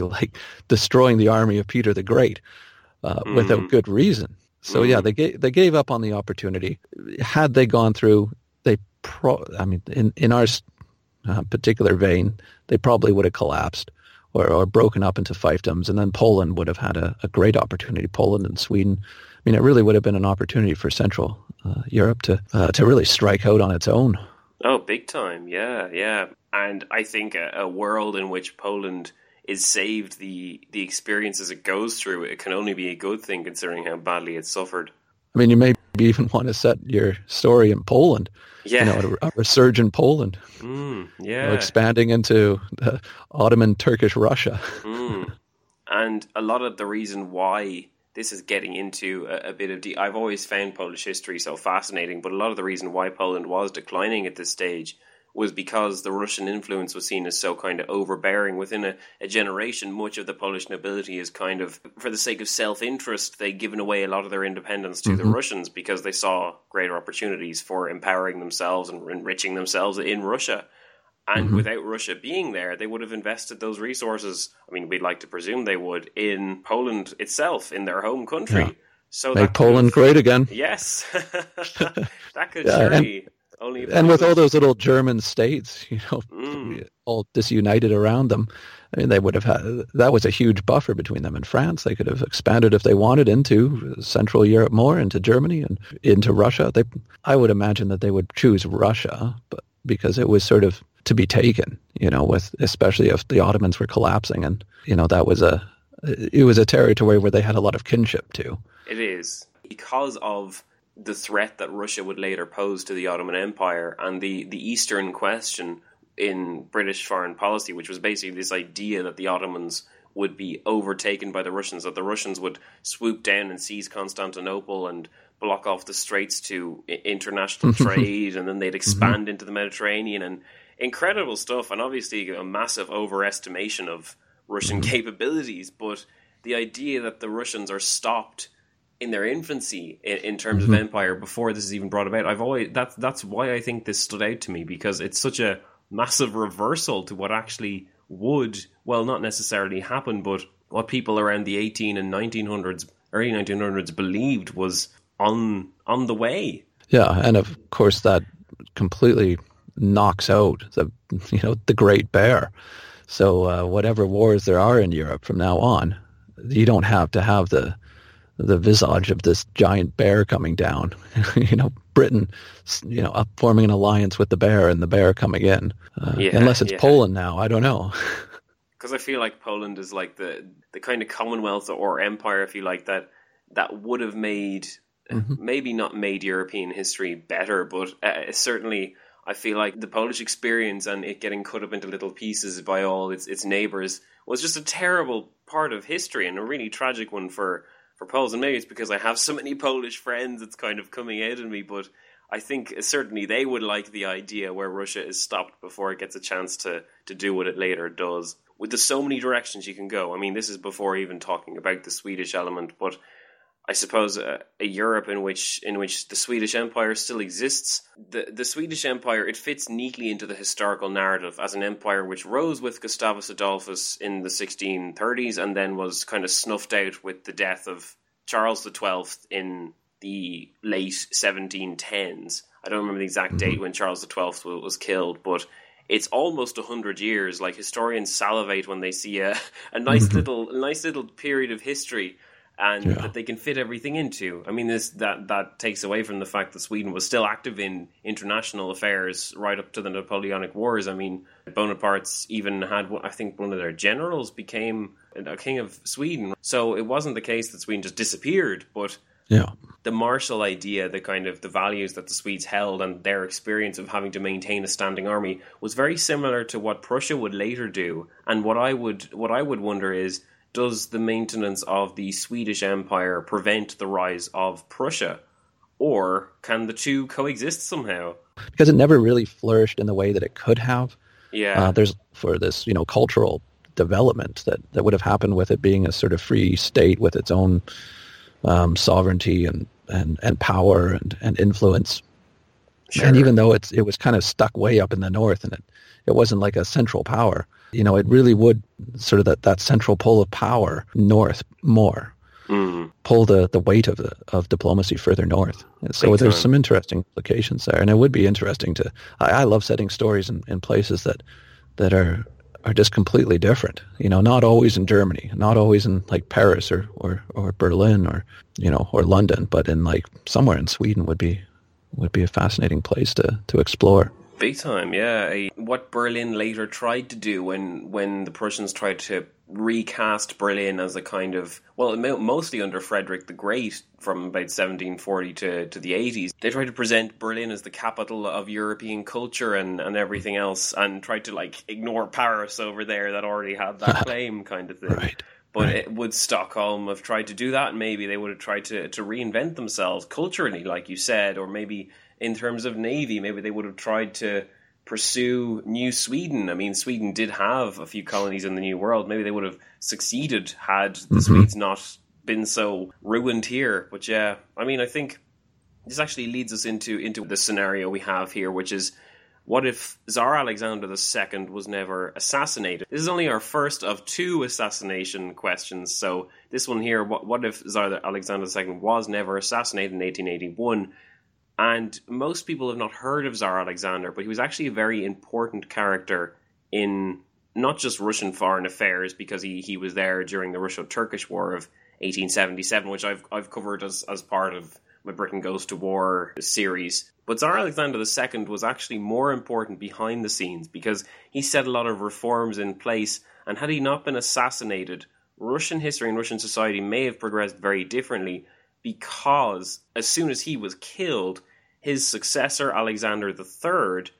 *laughs* like destroying the army of Peter the Great uh, mm. without good reason. So mm. yeah, they gave they gave up on the opportunity. Had they gone through, they pro. I mean, in in our uh, particular vein, they probably would have collapsed or, or broken up into fiefdoms, and then Poland would have had a, a, great opportunity. Poland and Sweden. I mean, it really would have been an opportunity for Central uh, Europe to uh, to really strike out on its own. Oh, big time! Yeah, yeah. And I think a, a world in which Poland is saved the the experience as it goes through, it can only be a good thing considering how badly it suffered. I mean, you maybe *laughs* even want to set your story in Poland. Yeah, you know, a, a resurgent Poland. Mm, yeah, you know, expanding into Ottoman Turkish Russia. *laughs* mm. And a lot of the reason why this is getting into a, a bit of the I've always found Polish history so fascinating, but a lot of the reason why Poland was declining at this stage was because the Russian influence was seen as so kind of overbearing within a, a generation. Much of the Polish nobility is kind of, for the sake of self interest, they'd given away a lot of their independence to mm-hmm. the Russians because they saw greater opportunities for empowering themselves and enriching themselves in Russia. And mm-hmm. without Russia being there, they would have invested those resources. I mean, we'd like to presume they would in Poland itself, in their home country. Yeah. So make Poland great again. Yes, *laughs* *laughs* that could yeah, surely. And- only and with all those little German states, you know, mm. all disunited around them, I mean, they would have had that was a huge buffer between them and France. They could have expanded if they wanted into Central Europe more, into Germany and into Russia. They, I would imagine that they would choose Russia, but because it was sort of to be taken, you know, with especially if the Ottomans were collapsing, and you know that was a it was a territory where they had a lot of kinship to. It is because of the threat that Russia would later pose to the Ottoman Empire and the, the Eastern question in British foreign policy, which was basically this idea that the Ottomans would be overtaken by the Russians, that the Russians would swoop down and seize Constantinople and block off the straits to international *laughs* trade, and then they'd expand mm-hmm. into the Mediterranean and incredible stuff, and obviously a massive overestimation of Russian mm-hmm. capabilities. But the idea that the Russians are stopped in their infancy in, in terms mm-hmm. of empire before this is even brought about. I've always that's that's why I think this stood out to me because it's such a massive reversal to what actually would well not necessarily happen, but what people around the 18 and 1900s, early 1900s believed was on on the way. Yeah, and of course that completely knocks out the you know the Great Bear. So uh, whatever wars there are in Europe from now on, you don't have to have the the visage of this giant bear coming down. *laughs* you know, Britain, you know, up forming an alliance with the bear and the bear coming in. Uh, yeah, unless it's yeah. Poland now, I don't know. *laughs* Because I feel like Poland is like the the kind of Commonwealth or empire, if you like, that that would have made mm-hmm. maybe not made European history better, but uh, certainly I feel like the Polish experience and it getting cut up into little pieces by all its its neighbors was just a terrible part of history and a really tragic one for for Poles. And maybe it's because I have so many Polish friends, it's kind of coming out in me. But I think certainly they would like the idea where Russia is stopped before it gets a chance to to do what it later does. With the so many directions you can go. I mean, this is before even talking about the Swedish element, but I suppose a, a, Europe in which in which the Swedish Empire still exists. The the Swedish Empire it fits neatly into the historical narrative as an empire which rose with Gustavus Adolphus in the 1630s and then was kind of snuffed out with the death of Charles XII in the late 1710s. I don't remember the exact date mm-hmm. when Charles XII was killed, but it's almost a hundred years. Like historians salivate when they see a, *laughs* a nice mm-hmm. little a nice little period of history and yeah. that they can fit everything into. I mean, this that that takes away from the fact that Sweden was still active in international affairs right up to the Napoleonic Wars. I mean, Bonaparte's even had I think one of their generals became a king of Sweden. So it wasn't the case that Sweden just disappeared, but yeah. The martial idea, the kind of the values that the Swedes held and their experience of having to maintain a standing army was very similar to what Prussia would later do. And what I would what I would wonder is does the maintenance of the Swedish Empire prevent the rise of Prussia? Or can the two coexist somehow? Because it never really flourished in the way that it could have. Yeah. Uh, there's for this, you know, cultural development that, that would have happened with it being a sort of free state with its own um, sovereignty and, and, and power and, and influence. Sure. And even though it's it was kind of stuck way up in the north and it, it wasn't like a central power, you know, it really would sort of that, that central pole of power north more. Mm. Pull the, the weight of the of diplomacy further north. so Big there's time. some interesting implications there, and it would be interesting to. I, I love setting stories in, in places that that are are just completely different. You know, not always in Germany, not always in like Paris or, or, or Berlin or you know or London, but in like somewhere in Sweden would be would be a fascinating place to to explore. Big time, yeah. What Berlin later tried to do when when the Prussians tried to recast Berlin as a kind of well, mostly under Frederick the Great from about 1740 to, to the 80s. They tried to present Berlin as the capital of European culture and, and everything else, and tried to like ignore Paris over there that already had that *laughs* claim, kind of thing. Right. But it, would Stockholm have tried to do that? Maybe they would have tried to, to reinvent themselves culturally, like you said, or maybe in terms of navy, maybe they would have tried to pursue New Sweden. I mean, Sweden did have a few colonies in the New World. Maybe they would have succeeded had the mm-hmm. Swedes not been so ruined here. But yeah, I mean, I think this actually leads us into into the scenario we have here, which is what if Tsar Alexander II was never assassinated? This is only our first of two assassination questions. So this one here, what, what if Tsar Alexander II was never assassinated in 1881? And most people have not heard of Tsar Alexander, but he was actually a very important character in not just Russian foreign affairs because he, he was there during the Russo-Turkish War of 1877, which I've I've covered as as part of my Britain Goes to War series. But Tsar Alexander II was actually more important behind the scenes because he set a lot of reforms in place, and had he not been assassinated, Russian history and Russian society may have progressed very differently because as soon as he was killed, his successor, Alexander III,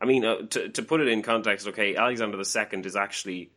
I mean, uh, to, to put it in context, okay, Alexander II is actually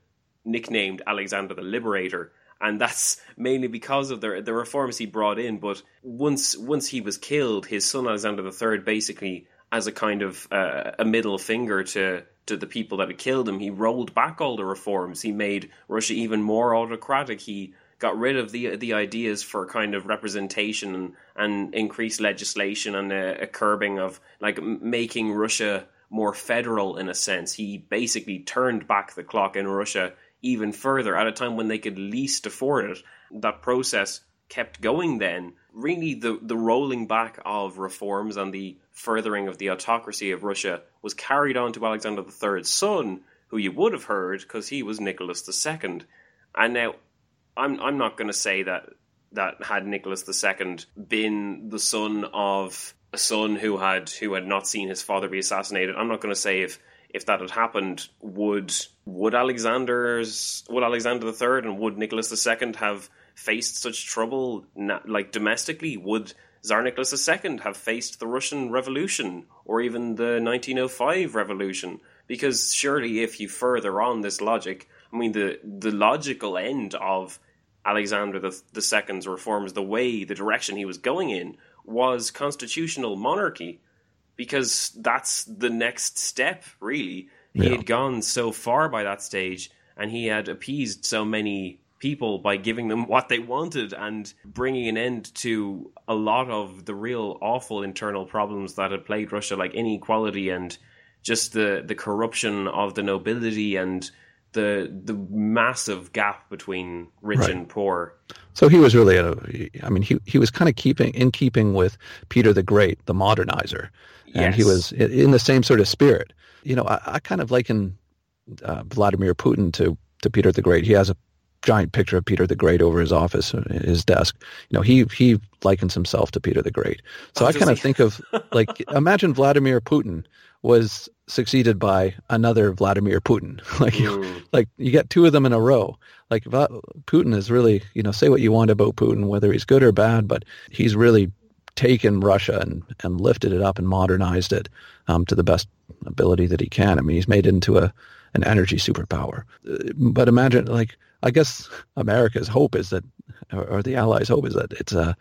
nicknamed Alexander the Liberator, and that's mainly because of the the reforms he brought in. But once once he was killed, his son Alexander III basically, as a kind of uh, a middle finger to to the people that had killed him, he rolled back all the reforms. He made Russia even more autocratic. He got rid of the the ideas for kind of representation and, and increased legislation and a, a curbing of like making Russia more federal in a sense. He basically turned back the clock in Russia even further at a time when they could least afford it. That process kept going then. Really, the, the rolling back of reforms and the furthering of the autocracy of Russia was carried on to Alexander III's son, who you would have heard because he was Nicholas II. And now, I'm I'm not going to say that that had Nicholas II been the son of a son who had who had not seen his father be assassinated. I'm not going to say if if that had happened, would would Alexander's would Alexander III and would Nicholas II have faced such trouble like domestically? Would Tsar Nicholas II have faced the Russian Revolution or even the 1905 revolution? Because surely, if you further on this logic, I mean, the the logical end of Alexander the, II's reforms, the way, the direction he was going in, was constitutional monarchy, because that's the next step. Really, he yeah. had gone so far by that stage, and he had appeased so many people by giving them *laughs* what they wanted and bringing an end to a lot of the real awful internal problems that had plagued Russia, like inequality and just the the corruption of the nobility and the the massive gap between rich right. and poor. So he was really a, I mean, he he was kind of keeping in keeping with Peter the Great, the modernizer, and yes. he was in the same sort of spirit. You know, I, I kind of liken uh, Vladimir Putin to to Peter the Great. He has a giant picture of Peter the Great over his office, uh, his desk. You know, he he likens himself to Peter the Great. So oh, I kind of think of *laughs* like imagine Vladimir Putin was succeeded by another Vladimir Putin. *laughs* like you, mm. like you get two of them in a row. Like Putin is really, you know, say what you want about Putin, whether he's good or bad, but he's really taken Russia and, and lifted it up and modernized it um, to the best ability that he can. I mean, he's made it into a an energy superpower. Uh, but imagine, like, I guess America's hope is that, or, the Allies' hope is that it's a,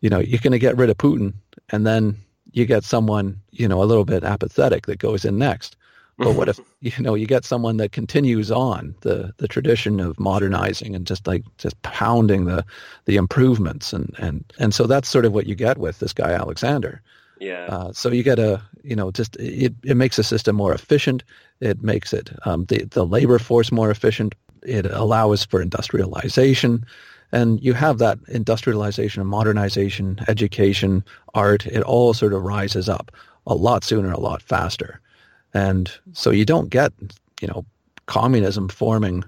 you know, you're going to get rid of Putin, and then you get someone, you know, a little bit apathetic that goes in next. But what if *laughs* you know you get someone that continues on the the tradition of modernizing and just like just pounding the the improvements and and and so that's sort of what you get with this guy Alexander. Yeah. Uh, so you get a you know just it it makes the system more efficient. It makes it um, the the labor force more efficient. It allows for industrialization. And you have that industrialization and modernization, education, art, it all sort of rises up a lot sooner, a lot faster. And so you don't get, you know, communism forming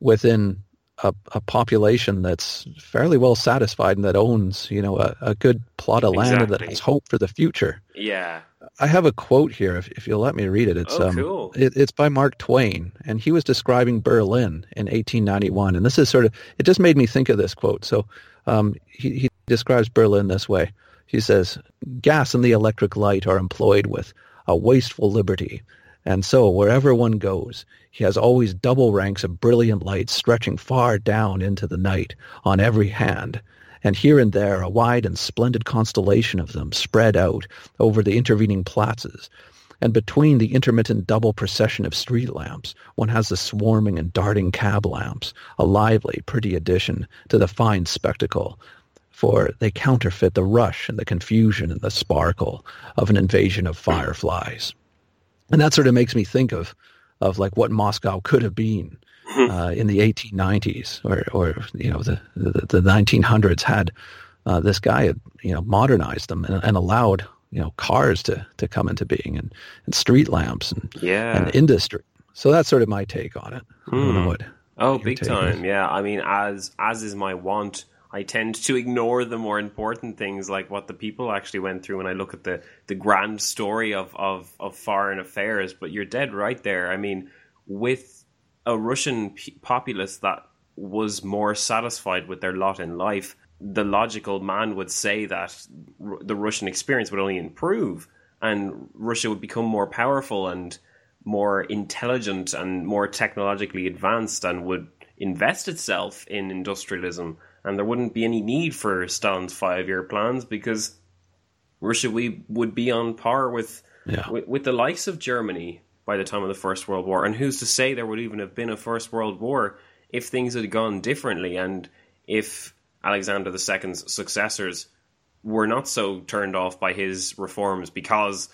within a, a population that's fairly well satisfied and that owns, you know, a, a good plot of land exactly. and that has hope for the future. Yeah. I have a quote here, if, if you'll let me read it. It's oh, um, it, it's by Mark Twain, and he was describing Berlin in 1891. And this is sort of it just made me think of this quote. So um, he, he describes Berlin this way. He says, "Gas and the electric light are employed with a wasteful liberty." And so, wherever one goes, he has always double ranks of brilliant lights stretching far down into the night on every hand, and here and there a wide and splendid constellation of them spread out over the intervening plazas. And between the intermittent double procession of street lamps, one has the swarming and darting cab lamps, a lively, pretty addition to the fine spectacle, for they counterfeit the rush and the confusion and the sparkle of an invasion of fireflies. And that sort of makes me think of, of like what Moscow could have been. Uh, in the 1890s or, or you know the, the, the 1900s had uh, this guy had you know modernized them and, and, allowed you know cars to to come into being and, and street lamps and yeah and industry. So that's sort of my take on it. Hmm. What, oh, big time! Is. Yeah, I mean, as as is my want. I tend to ignore the more important things like what the people actually went through when I look at the, the grand story of, of, of foreign affairs. But you're dead right there. I mean, with a Russian populace that was more satisfied with their lot in life, the logical man would say that r- the Russian experience would only improve and Russia would become more powerful and more intelligent and more technologically advanced and would invest itself in industrialism. And there wouldn't be any need for Stalin's five year plans because Russia we would be on par with, yeah. with, with the likes of Germany by the time of the First World War. And who's to say there would even have been a First World War if things had gone differently? And if Alexander II's successors were not so turned off by his reforms because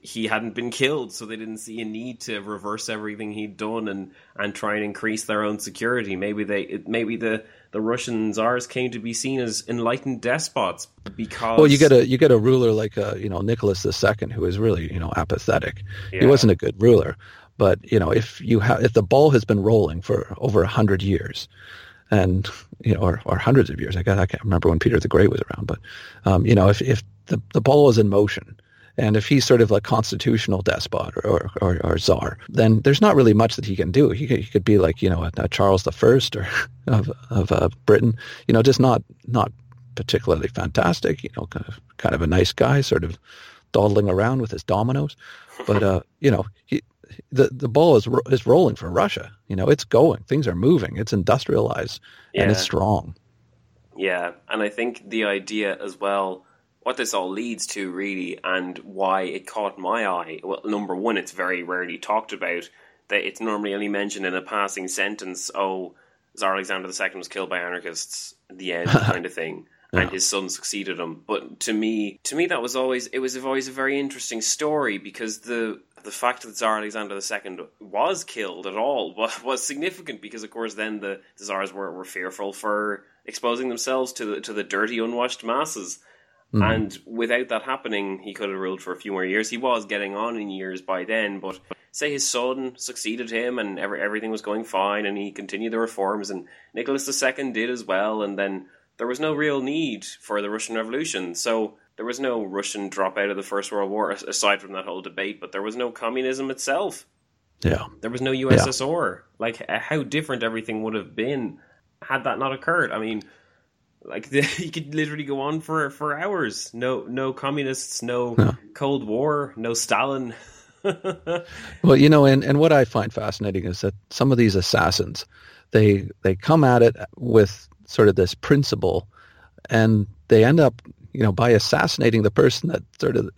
he hadn't been killed, so they didn't see a need to reverse everything he'd done and, and try and increase their own security. Maybe they maybe the, the Russian czars came to be seen as enlightened despots because well, you get a you get a ruler like uh, you know Nicholas II who is really you know apathetic. Yeah. He wasn't a good ruler, but you know if you have if the ball has been rolling for over a hundred years, and you know, or, or hundreds of years. I guess I can't remember when Peter the Great was around, but um, you know, if if the the ball is in motion, and if he's sort of a constitutional despot or, or, or, czar, then there's not really much that he can do. He could, he could be like, you know, a, a Charles the First or *laughs* of, of uh, Britain, you know, just not not particularly fantastic, you know, kind of, kind of a nice guy, sort of dawdling around with his dominoes. But, uh, you know, he, the the ball is is rolling for Russia. You know, it's going. Things are moving. It's industrialized yeah. and it's strong. Yeah, and I think the idea as well, what this all leads to really, and why it caught my eye. Well, number one, it's very rarely talked about. That it's normally only mentioned in a passing sentence. Oh, Tsar Alexander II was killed by anarchists. The end, *laughs* kind of thing. And his son succeeded him. But to me, to me, that was always it was always a very interesting story because the the fact that Tsar Alexander II was killed at all *laughs* was, was significant because, of course, then the, the Tsars were, were fearful for exposing themselves to the, to the dirty, unwashed masses. Mm-hmm. And without that happening, he could have ruled for a few more years. He was getting on in years by then, but say his son succeeded him and every, everything was going fine and he continued the reforms, and Nicholas II did as well, and then there was no real need for the Russian Revolution. So there was no Russian drop out of the First World War aside from that whole debate, but there was no communism itself. Yeah. There was no USSR. Yeah. Like how different everything would have been had that not occurred. I mean, like *laughs* the, you could literally go on for for hours. No no communists, no, no. Cold War, no Stalin. *laughs* well, you know, and, and what I find fascinating is that some of these assassins, they they come at it with sort of this principle and they end up you know, by assassinating the person that sort of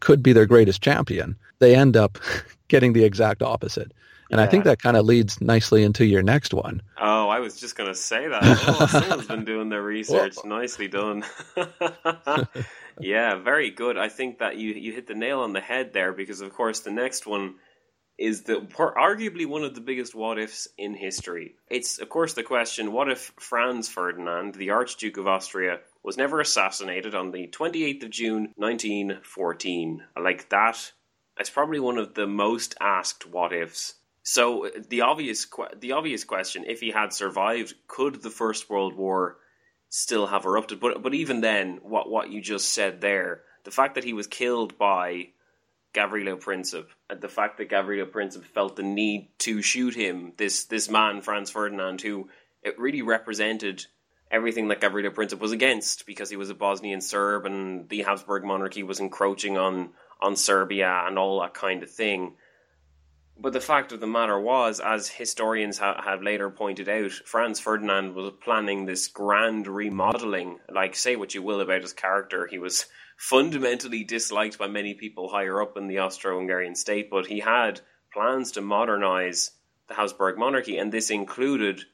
could be their greatest champion, they end up *laughs* getting the exact opposite. And yeah. I think that kind of leads nicely into your next one. Oh, I was just going to say that. Oh, *laughs* someone's been doing their research. Nicely done. *laughs* yeah, very good. I think that you you hit the nail on the head there because, of course, the next one is the arguably one of the biggest what ifs in history. It's of course the question: What if Franz Ferdinand, the Archduke of Austria, was never assassinated on the 28th of June 1914. Like that, it's probably one of the most asked what ifs. So uh, the obvious the obvious question, if he had survived, could the First World War still have erupted? But but even then, what what you just said there, the fact that he was killed by Gavrilo Princip, and the fact that Gavrilo Princip felt the need to shoot him, this this man Franz Ferdinand, who it really represented everything that Gavrilo Princip was against because he was a Bosnian Serb and the Habsburg monarchy was encroaching on on Serbia and all that kind of thing. But the fact of the matter was, as historians ha- have later pointed out, Franz Ferdinand was planning this grand remodeling. Like, say what you will about his character, he was fundamentally disliked by many people higher up in the Austro Hungarian state, but he had plans to modernize the Habsburg monarchy, and this included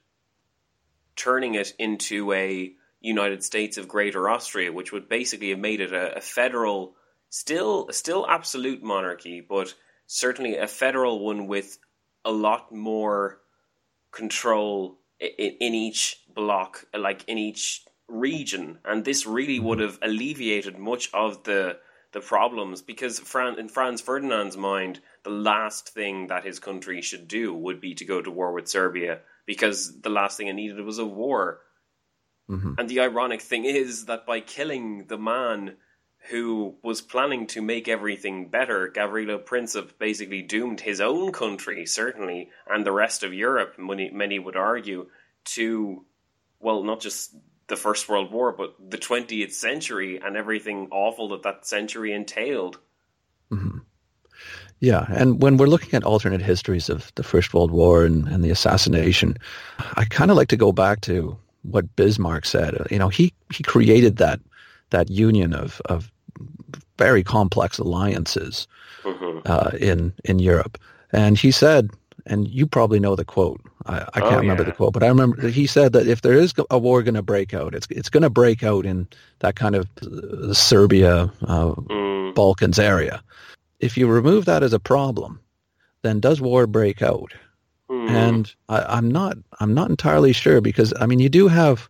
turning it into a United States of Greater Austria, which would basically have made it a, a federal, still still absolute monarchy, but certainly a federal one with a lot more control in, in each block, like in each region, and this really would have alleviated much of the the problems because Fran- in Franz Ferdinand's mind, the last thing that his country should do would be to go to war with Serbia because the last thing it needed was a war. Mm-hmm. And the ironic thing is that by killing the man who was planning to make everything better, Gavrilo Princip basically doomed his own country, certainly, and the rest of Europe, many, many would argue, to, well, not just the First World War, but the 20th century and everything awful that that century entailed. Mm-hmm. Yeah, and when we're looking at alternate histories of the First World War and, and the assassination, I kind of like to go back to what Bismarck said. You know, he, he created that that union of of very complex alliances mm-hmm. uh, in in Europe, and he said, and you probably know the quote. I, I can't Oh, remember yeah. the quote, but I remember he said that if there is a war going to break out, it's it's going to break out in that kind of uh, Serbia, uh, Mm, Balkans area. If you remove that as a problem, then does war break out? mm, And I, I'm not I'm not entirely sure because I mean you do have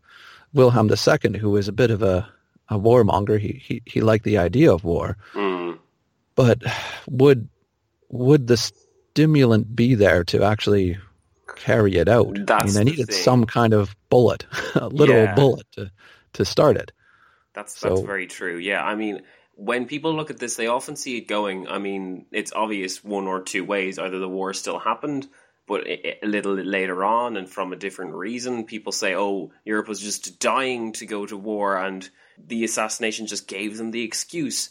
Wilhelm II who is a bit of a, a warmonger. He, he he liked the idea of war, mm. but would would the stimulant be there to actually carry it out? I mean, they needed thing. some kind of bullet, *laughs* a literal Yeah. bullet to to start it. That's that's So- very true. Yeah, I mean, when people look at this, they often see it going. I mean, it's obvious one or two ways: either the war still happened, but a little later on, and from a different reason. People say, "Oh, Europe was just dying to go to war, and the assassination just gave them the excuse."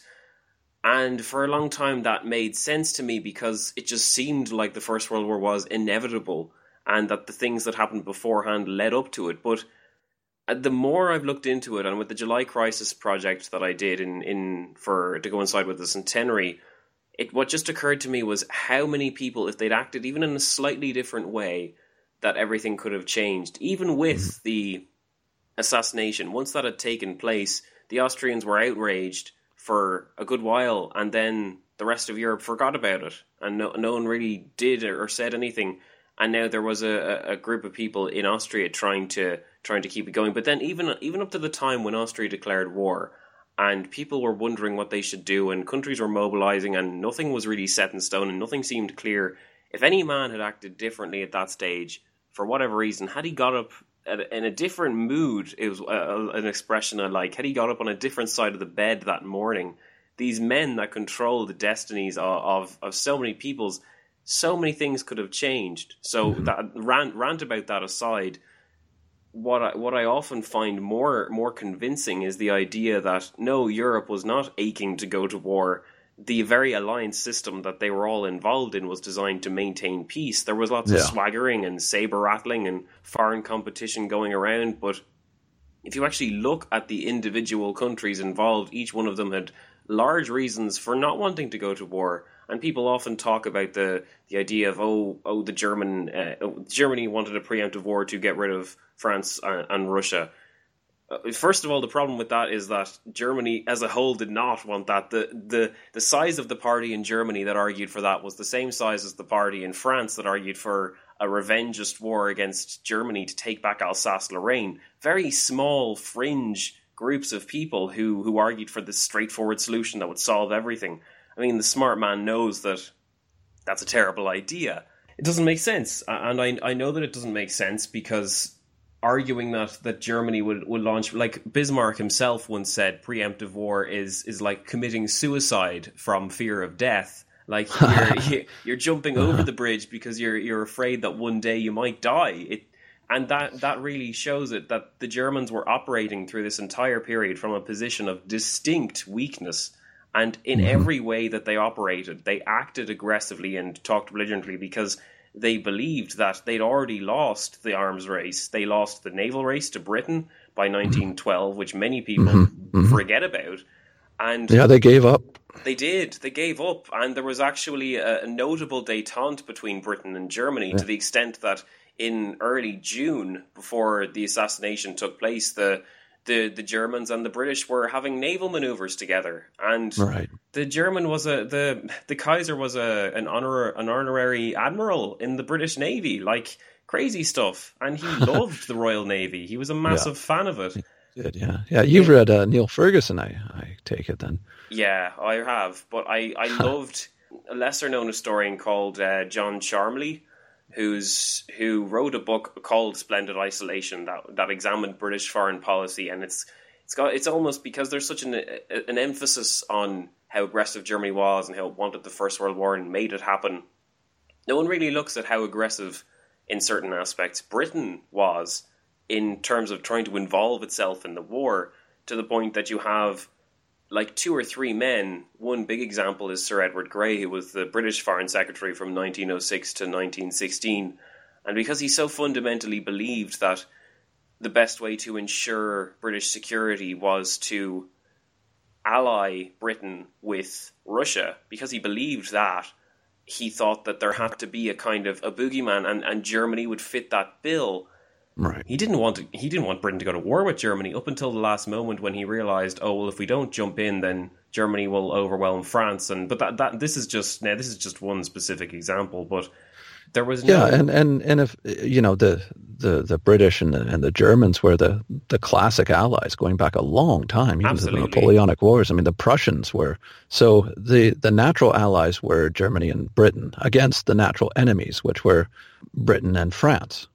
And for a long time, that made sense to me because it just seemed like the First World War was inevitable, and that the things that happened beforehand led up to it. But uh, the more I've looked into it, and with the July Crisis project that I did in, in for to coincide with the centenary, it what just occurred to me was how many people, if they'd acted even in a slightly different way, that everything could have changed. Even with the assassination, once that had taken place, the Austrians were outraged for a good while, and then the rest of Europe forgot about it, and no, no one really did or said anything. And now there was a, a- group of people in Austria trying to trying to keep it going. But then even even up to the time when Austria declared war, and people were wondering what they should do, and countries were mobilizing, and nothing was really set in stone, and nothing seemed clear. If any man had acted differently at that stage, for whatever reason, had he got up in a different mood, it was uh, an expression I like. Had he got up on a different side of the bed that morning, these men that control the destinies of, of, of so many peoples, so many things could have changed. So that rant, rant about that aside, what I, what I often find more more convincing is the idea that no, Europe was not aching to go to war. The very alliance system that they were all involved in was designed to maintain peace. There was lots of swaggering and saber rattling and foreign competition going around, but if you actually look at the individual countries involved, each one of them had large reasons for not wanting to go to war. And people often talk about the the idea of oh oh the German uh, oh, Germany wanted a preemptive war to get rid of France and, and Russia. Uh, First of all, the problem with that is that Germany as a whole did not want that. The, the the size of the party in Germany that argued for that was the same size as the party in France that argued for a revengist war against Germany to take back Alsace Lorraine. Very small fringe groups of people who, who argued for this straightforward solution that would solve everything. I mean, the smart man knows that that's a terrible idea. It doesn't make sense, and I I know that it doesn't make sense because arguing that that Germany would, would launch like Bismarck himself once said preemptive war is is like committing suicide from fear of death. Like *laughs* you're you- you're jumping over the bridge because you're you're afraid that one day you might die. It and that that really shows it that the Germans were operating through this entire period from a position of distinct weakness. And in mm-hmm. every way that they operated, they acted aggressively and talked belligerently because they believed that they'd already lost the arms race. They lost the naval race to Britain by 1912, which many people mm-hmm. Mm-hmm. forget about. And Yeah, they gave up. they did. They gave up, and there was actually a, a notable détente between Britain and Germany to the extent that in early June, before the assassination took place, the the, the Germans and the British were having naval maneuvers together, and Right. the German was a the the Kaiser was a an honor an honorary admiral in the British Navy, like crazy stuff, and he *laughs* loved the Royal Navy. He was a massive fan of it. Good, yeah. Yeah, you've read uh, Niall Ferguson, I, I take it then. Yeah, I have, but I I loved a lesser known historian called uh, John Charmley, who's who wrote a book called Splendid Isolation that that examined British foreign policy, and it's it's got it's almost because there's such an an emphasis on how aggressive Germany was and how it wanted the First World War and made it happen. No one really looks at how aggressive in certain aspects Britain was in terms of trying to involve itself in the war to the point that you have like two or three men. One big example is Sir Edward Grey, who was the British Foreign Secretary from 1906 to 1916. And because he so fundamentally believed that the best way to ensure British security was to ally Britain with Russia, because he believed that, he thought that there had to be a kind of a boogeyman, and, and Germany would fit that bill. Right. He didn't want to, he didn't want Britain to go to war with Germany up until the last moment when he realized, oh well, if we don't jump in, then Germany will overwhelm France. And but that that this is just now this is just one specific example, but there was no... yeah, and, and and if you know the the, the British and the, and the Germans were the, the classic allies going back a long time, even Absolutely. the Napoleonic Wars. I mean, the Prussians were so the the natural allies were Germany and Britain against the natural enemies, which were Britain and France.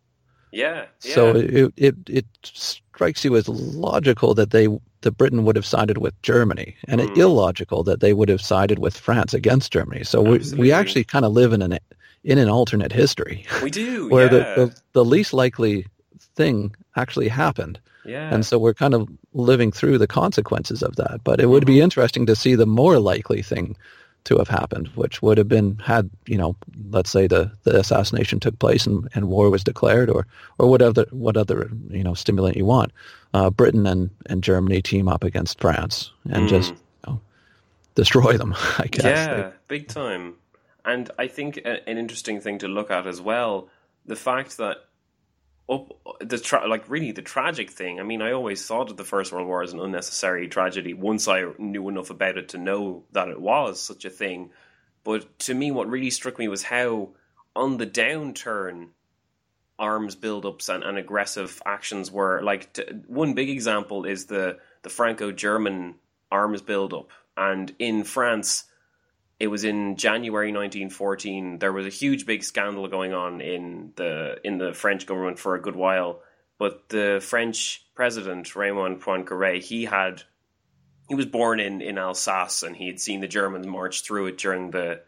Yeah, yeah. So it, it it strikes you as logical that they that Britain would have sided with Germany, and Mm. illogical that they would have sided with France against Germany. So we Absolutely. we actually kind of live in an in an alternate history we do, *laughs* where yeah. the, the the least likely thing actually happened. yeah. And so we're kind of living through the consequences of that. But it would Mm-hmm. be interesting to see the more likely thing to have happened, which would have been had, you know, let's say the, the assassination took place and, and war was declared or, or whatever, what other, you know, stimulant you want. Uh, Britain and, and Germany team up against France and just, you know, destroy them, *laughs* I guess. Yeah, big time. And I think a, an interesting thing to look at as well, the fact that up the tra- like really the tragic thing. I mean, I always thought of the First World War as an unnecessary tragedy once I knew enough about it to know that it was such a thing. But to me, what really struck me was how on the downturn arms buildups and, and aggressive actions were like t- one big example is the the Franco-German arms buildup and in France it was in January 1914 there was a huge big scandal going on in the in the French government for a good while but the French president Raymond Poincaré he had he was born in in Alsace and he had seen the Germans march through it during the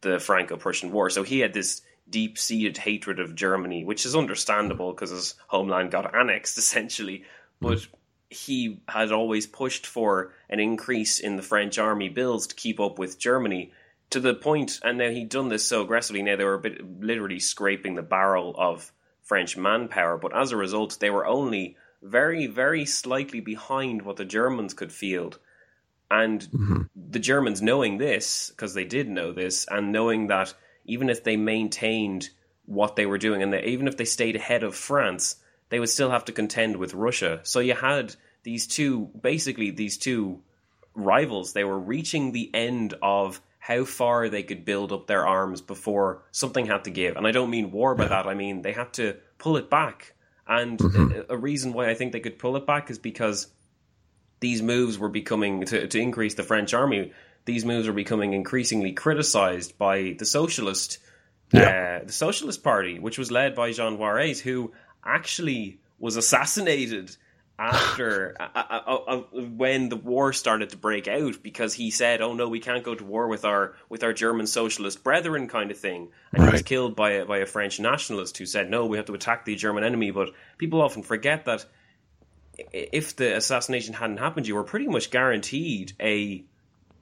the Franco-Prussian War. So he had this deep-seated hatred of Germany which is understandable because his homeland got annexed *laughs* essentially. But he had always pushed for an increase in the French army bills to keep up with Germany to the point, and now he'd done this so aggressively. Now they were a bit, literally scraping the barrel of French manpower, but as a result, they were only very, very slightly behind what the Germans could field. And mm-hmm. the Germans, knowing this, because they did know this, and knowing that even if they maintained what they were doing, and that even if they stayed ahead of France, they would still have to contend with Russia. So you had these two, basically these two rivals. They were reaching the end of how far they could build up their arms before something had to give. And I don't mean war by that. I mean they had to pull it back. And a, a reason why I think they could pull it back is because these moves were becoming to, to increase the French army. These moves were becoming increasingly criticized by the socialist, uh, the Socialist Party, which was led by Jean Jaurès, who actually was assassinated after *laughs* uh, uh, uh, when the war started to break out because he said, "Oh no, we can't go to war with our with our German socialist brethren," kind of thing, and he was killed by a, by a French nationalist who said, "No, we have to attack the German enemy." But people often forget that if the assassination hadn't happened, you were pretty much guaranteed a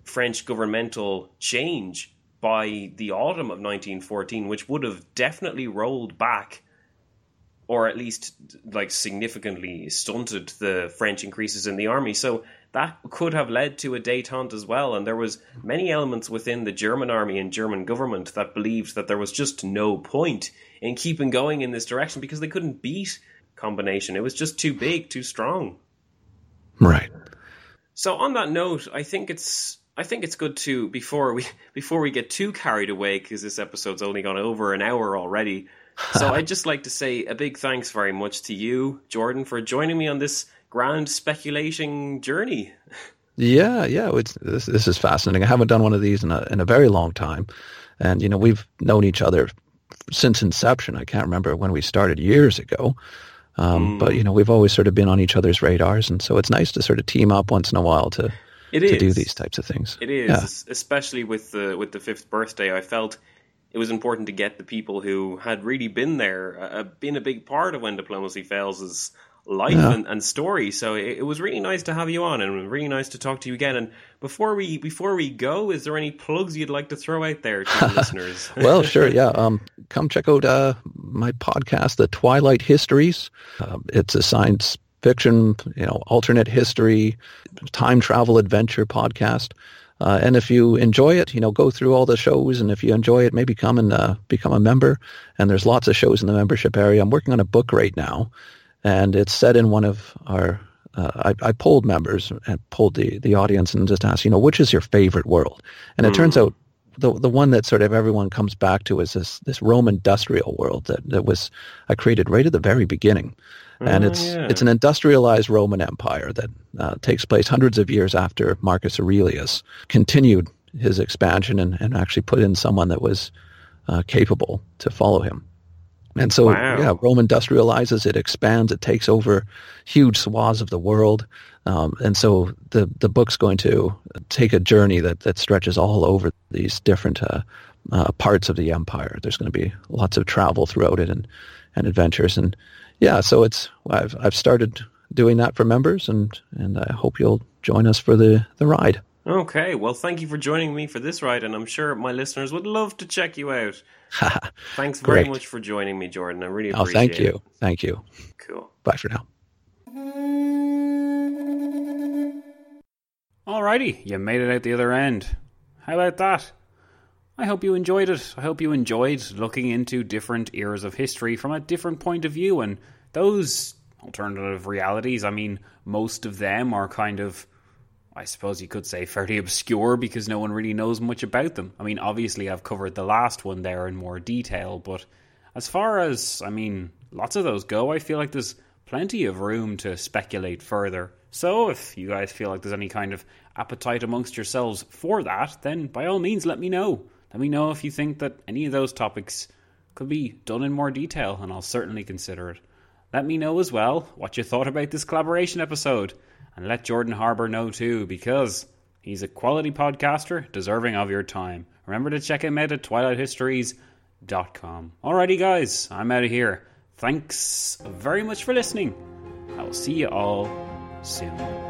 French governmental change by the autumn of 1914, which would have definitely rolled back or at least like significantly stunted the French increases in the army. So that could have led to a détente as well. And there was many elements within the German army and German government that believed that there was just no point in keeping going in this direction because they couldn't beat combination. It was just too big, too strong. Right. So on that note, I think it's I think it's good to before we before we get too carried away because this episode's only gone over an hour already. So *laughs* I'd just like to say a big thanks very much to you, Jordan, for joining me on this grand speculating journey. Yeah, yeah. It's, this this is fascinating. I haven't done one of these in a in a very long time, and you know we've known each other since inception. I can't remember when we started years ago, um, but you know we've always sort of been on each other's radars, and so it's nice to sort of team up once in a while to It to do these types of things. It is, Yeah. especially with the with the fifth birthday. I felt it was important to get the people who had really been there, uh, been a big part of when diplomacy fails' as life Yeah. and, and story. So it, it was really nice to have you on, and really nice to talk to you again. And before we before we go, is there any plugs you'd like to throw out there to the *laughs* listeners? *laughs* well, sure, yeah. Um, come check out uh, my podcast, The Twilight Histories. Um, it's a science fiction, you know, alternate history, time travel adventure podcast. Uh, and if you enjoy it, you know, go through all the shows, and if you enjoy it, maybe come and uh, become a member. And there's lots of shows in the membership area. I'm working on a book right now, and it's set in one of our. Uh, I, I polled members and polled the the audience and just asked, you know, which is your favorite world? And it mm. turns out the the one that sort of everyone comes back to is this this Roman industrial world that that was I created right at the very beginning and oh, it's yeah. it's an industrialized Roman Empire that uh, takes place hundreds of years after Marcus Aurelius continued his expansion and, and actually put in someone that was uh, capable to follow him. And so, wow. yeah, Rome industrializes, it expands, it takes over huge swaths of the world. Um, and so the, the book's going to take a journey that, that stretches all over these different uh, uh, parts of the empire. There's going to be lots of travel throughout it and, and adventures. And yeah, so it's I've I've started doing that for members, and and I hope you'll join us for the the ride. Okay, well, thank you for joining me for this ride, and I'm sure my listeners would love to check you out. *laughs* Thanks very much for joining me, Jordan. I really oh, appreciate it. Oh, thank you, it. thank you. Cool. Bye for now. Alrighty, you made it out the other end. How about that? I hope you enjoyed it. I hope you enjoyed looking into different eras of history from a different point of view. And those alternative realities, I mean, most of them are kind of, I suppose you could say, fairly *laughs* obscure because no one really knows much about them. I mean, obviously, I've covered the last one there in more detail, but as far as, I mean, lots of those go, I feel like there's plenty of room to speculate further. So, if you guys feel like there's any kind of appetite amongst yourselves for that, then by all means let me know. Let me know if you think that any of those topics could be done in more detail, and I'll certainly consider it. Let me know as well what you thought about this collaboration episode, and let Jordan Harbour know too, because he's a quality podcaster deserving of your time. Remember to check him out at twilighthistories.com. Alrighty, guys, I'm out of here. Thanks very much for listening. I will see you all soon.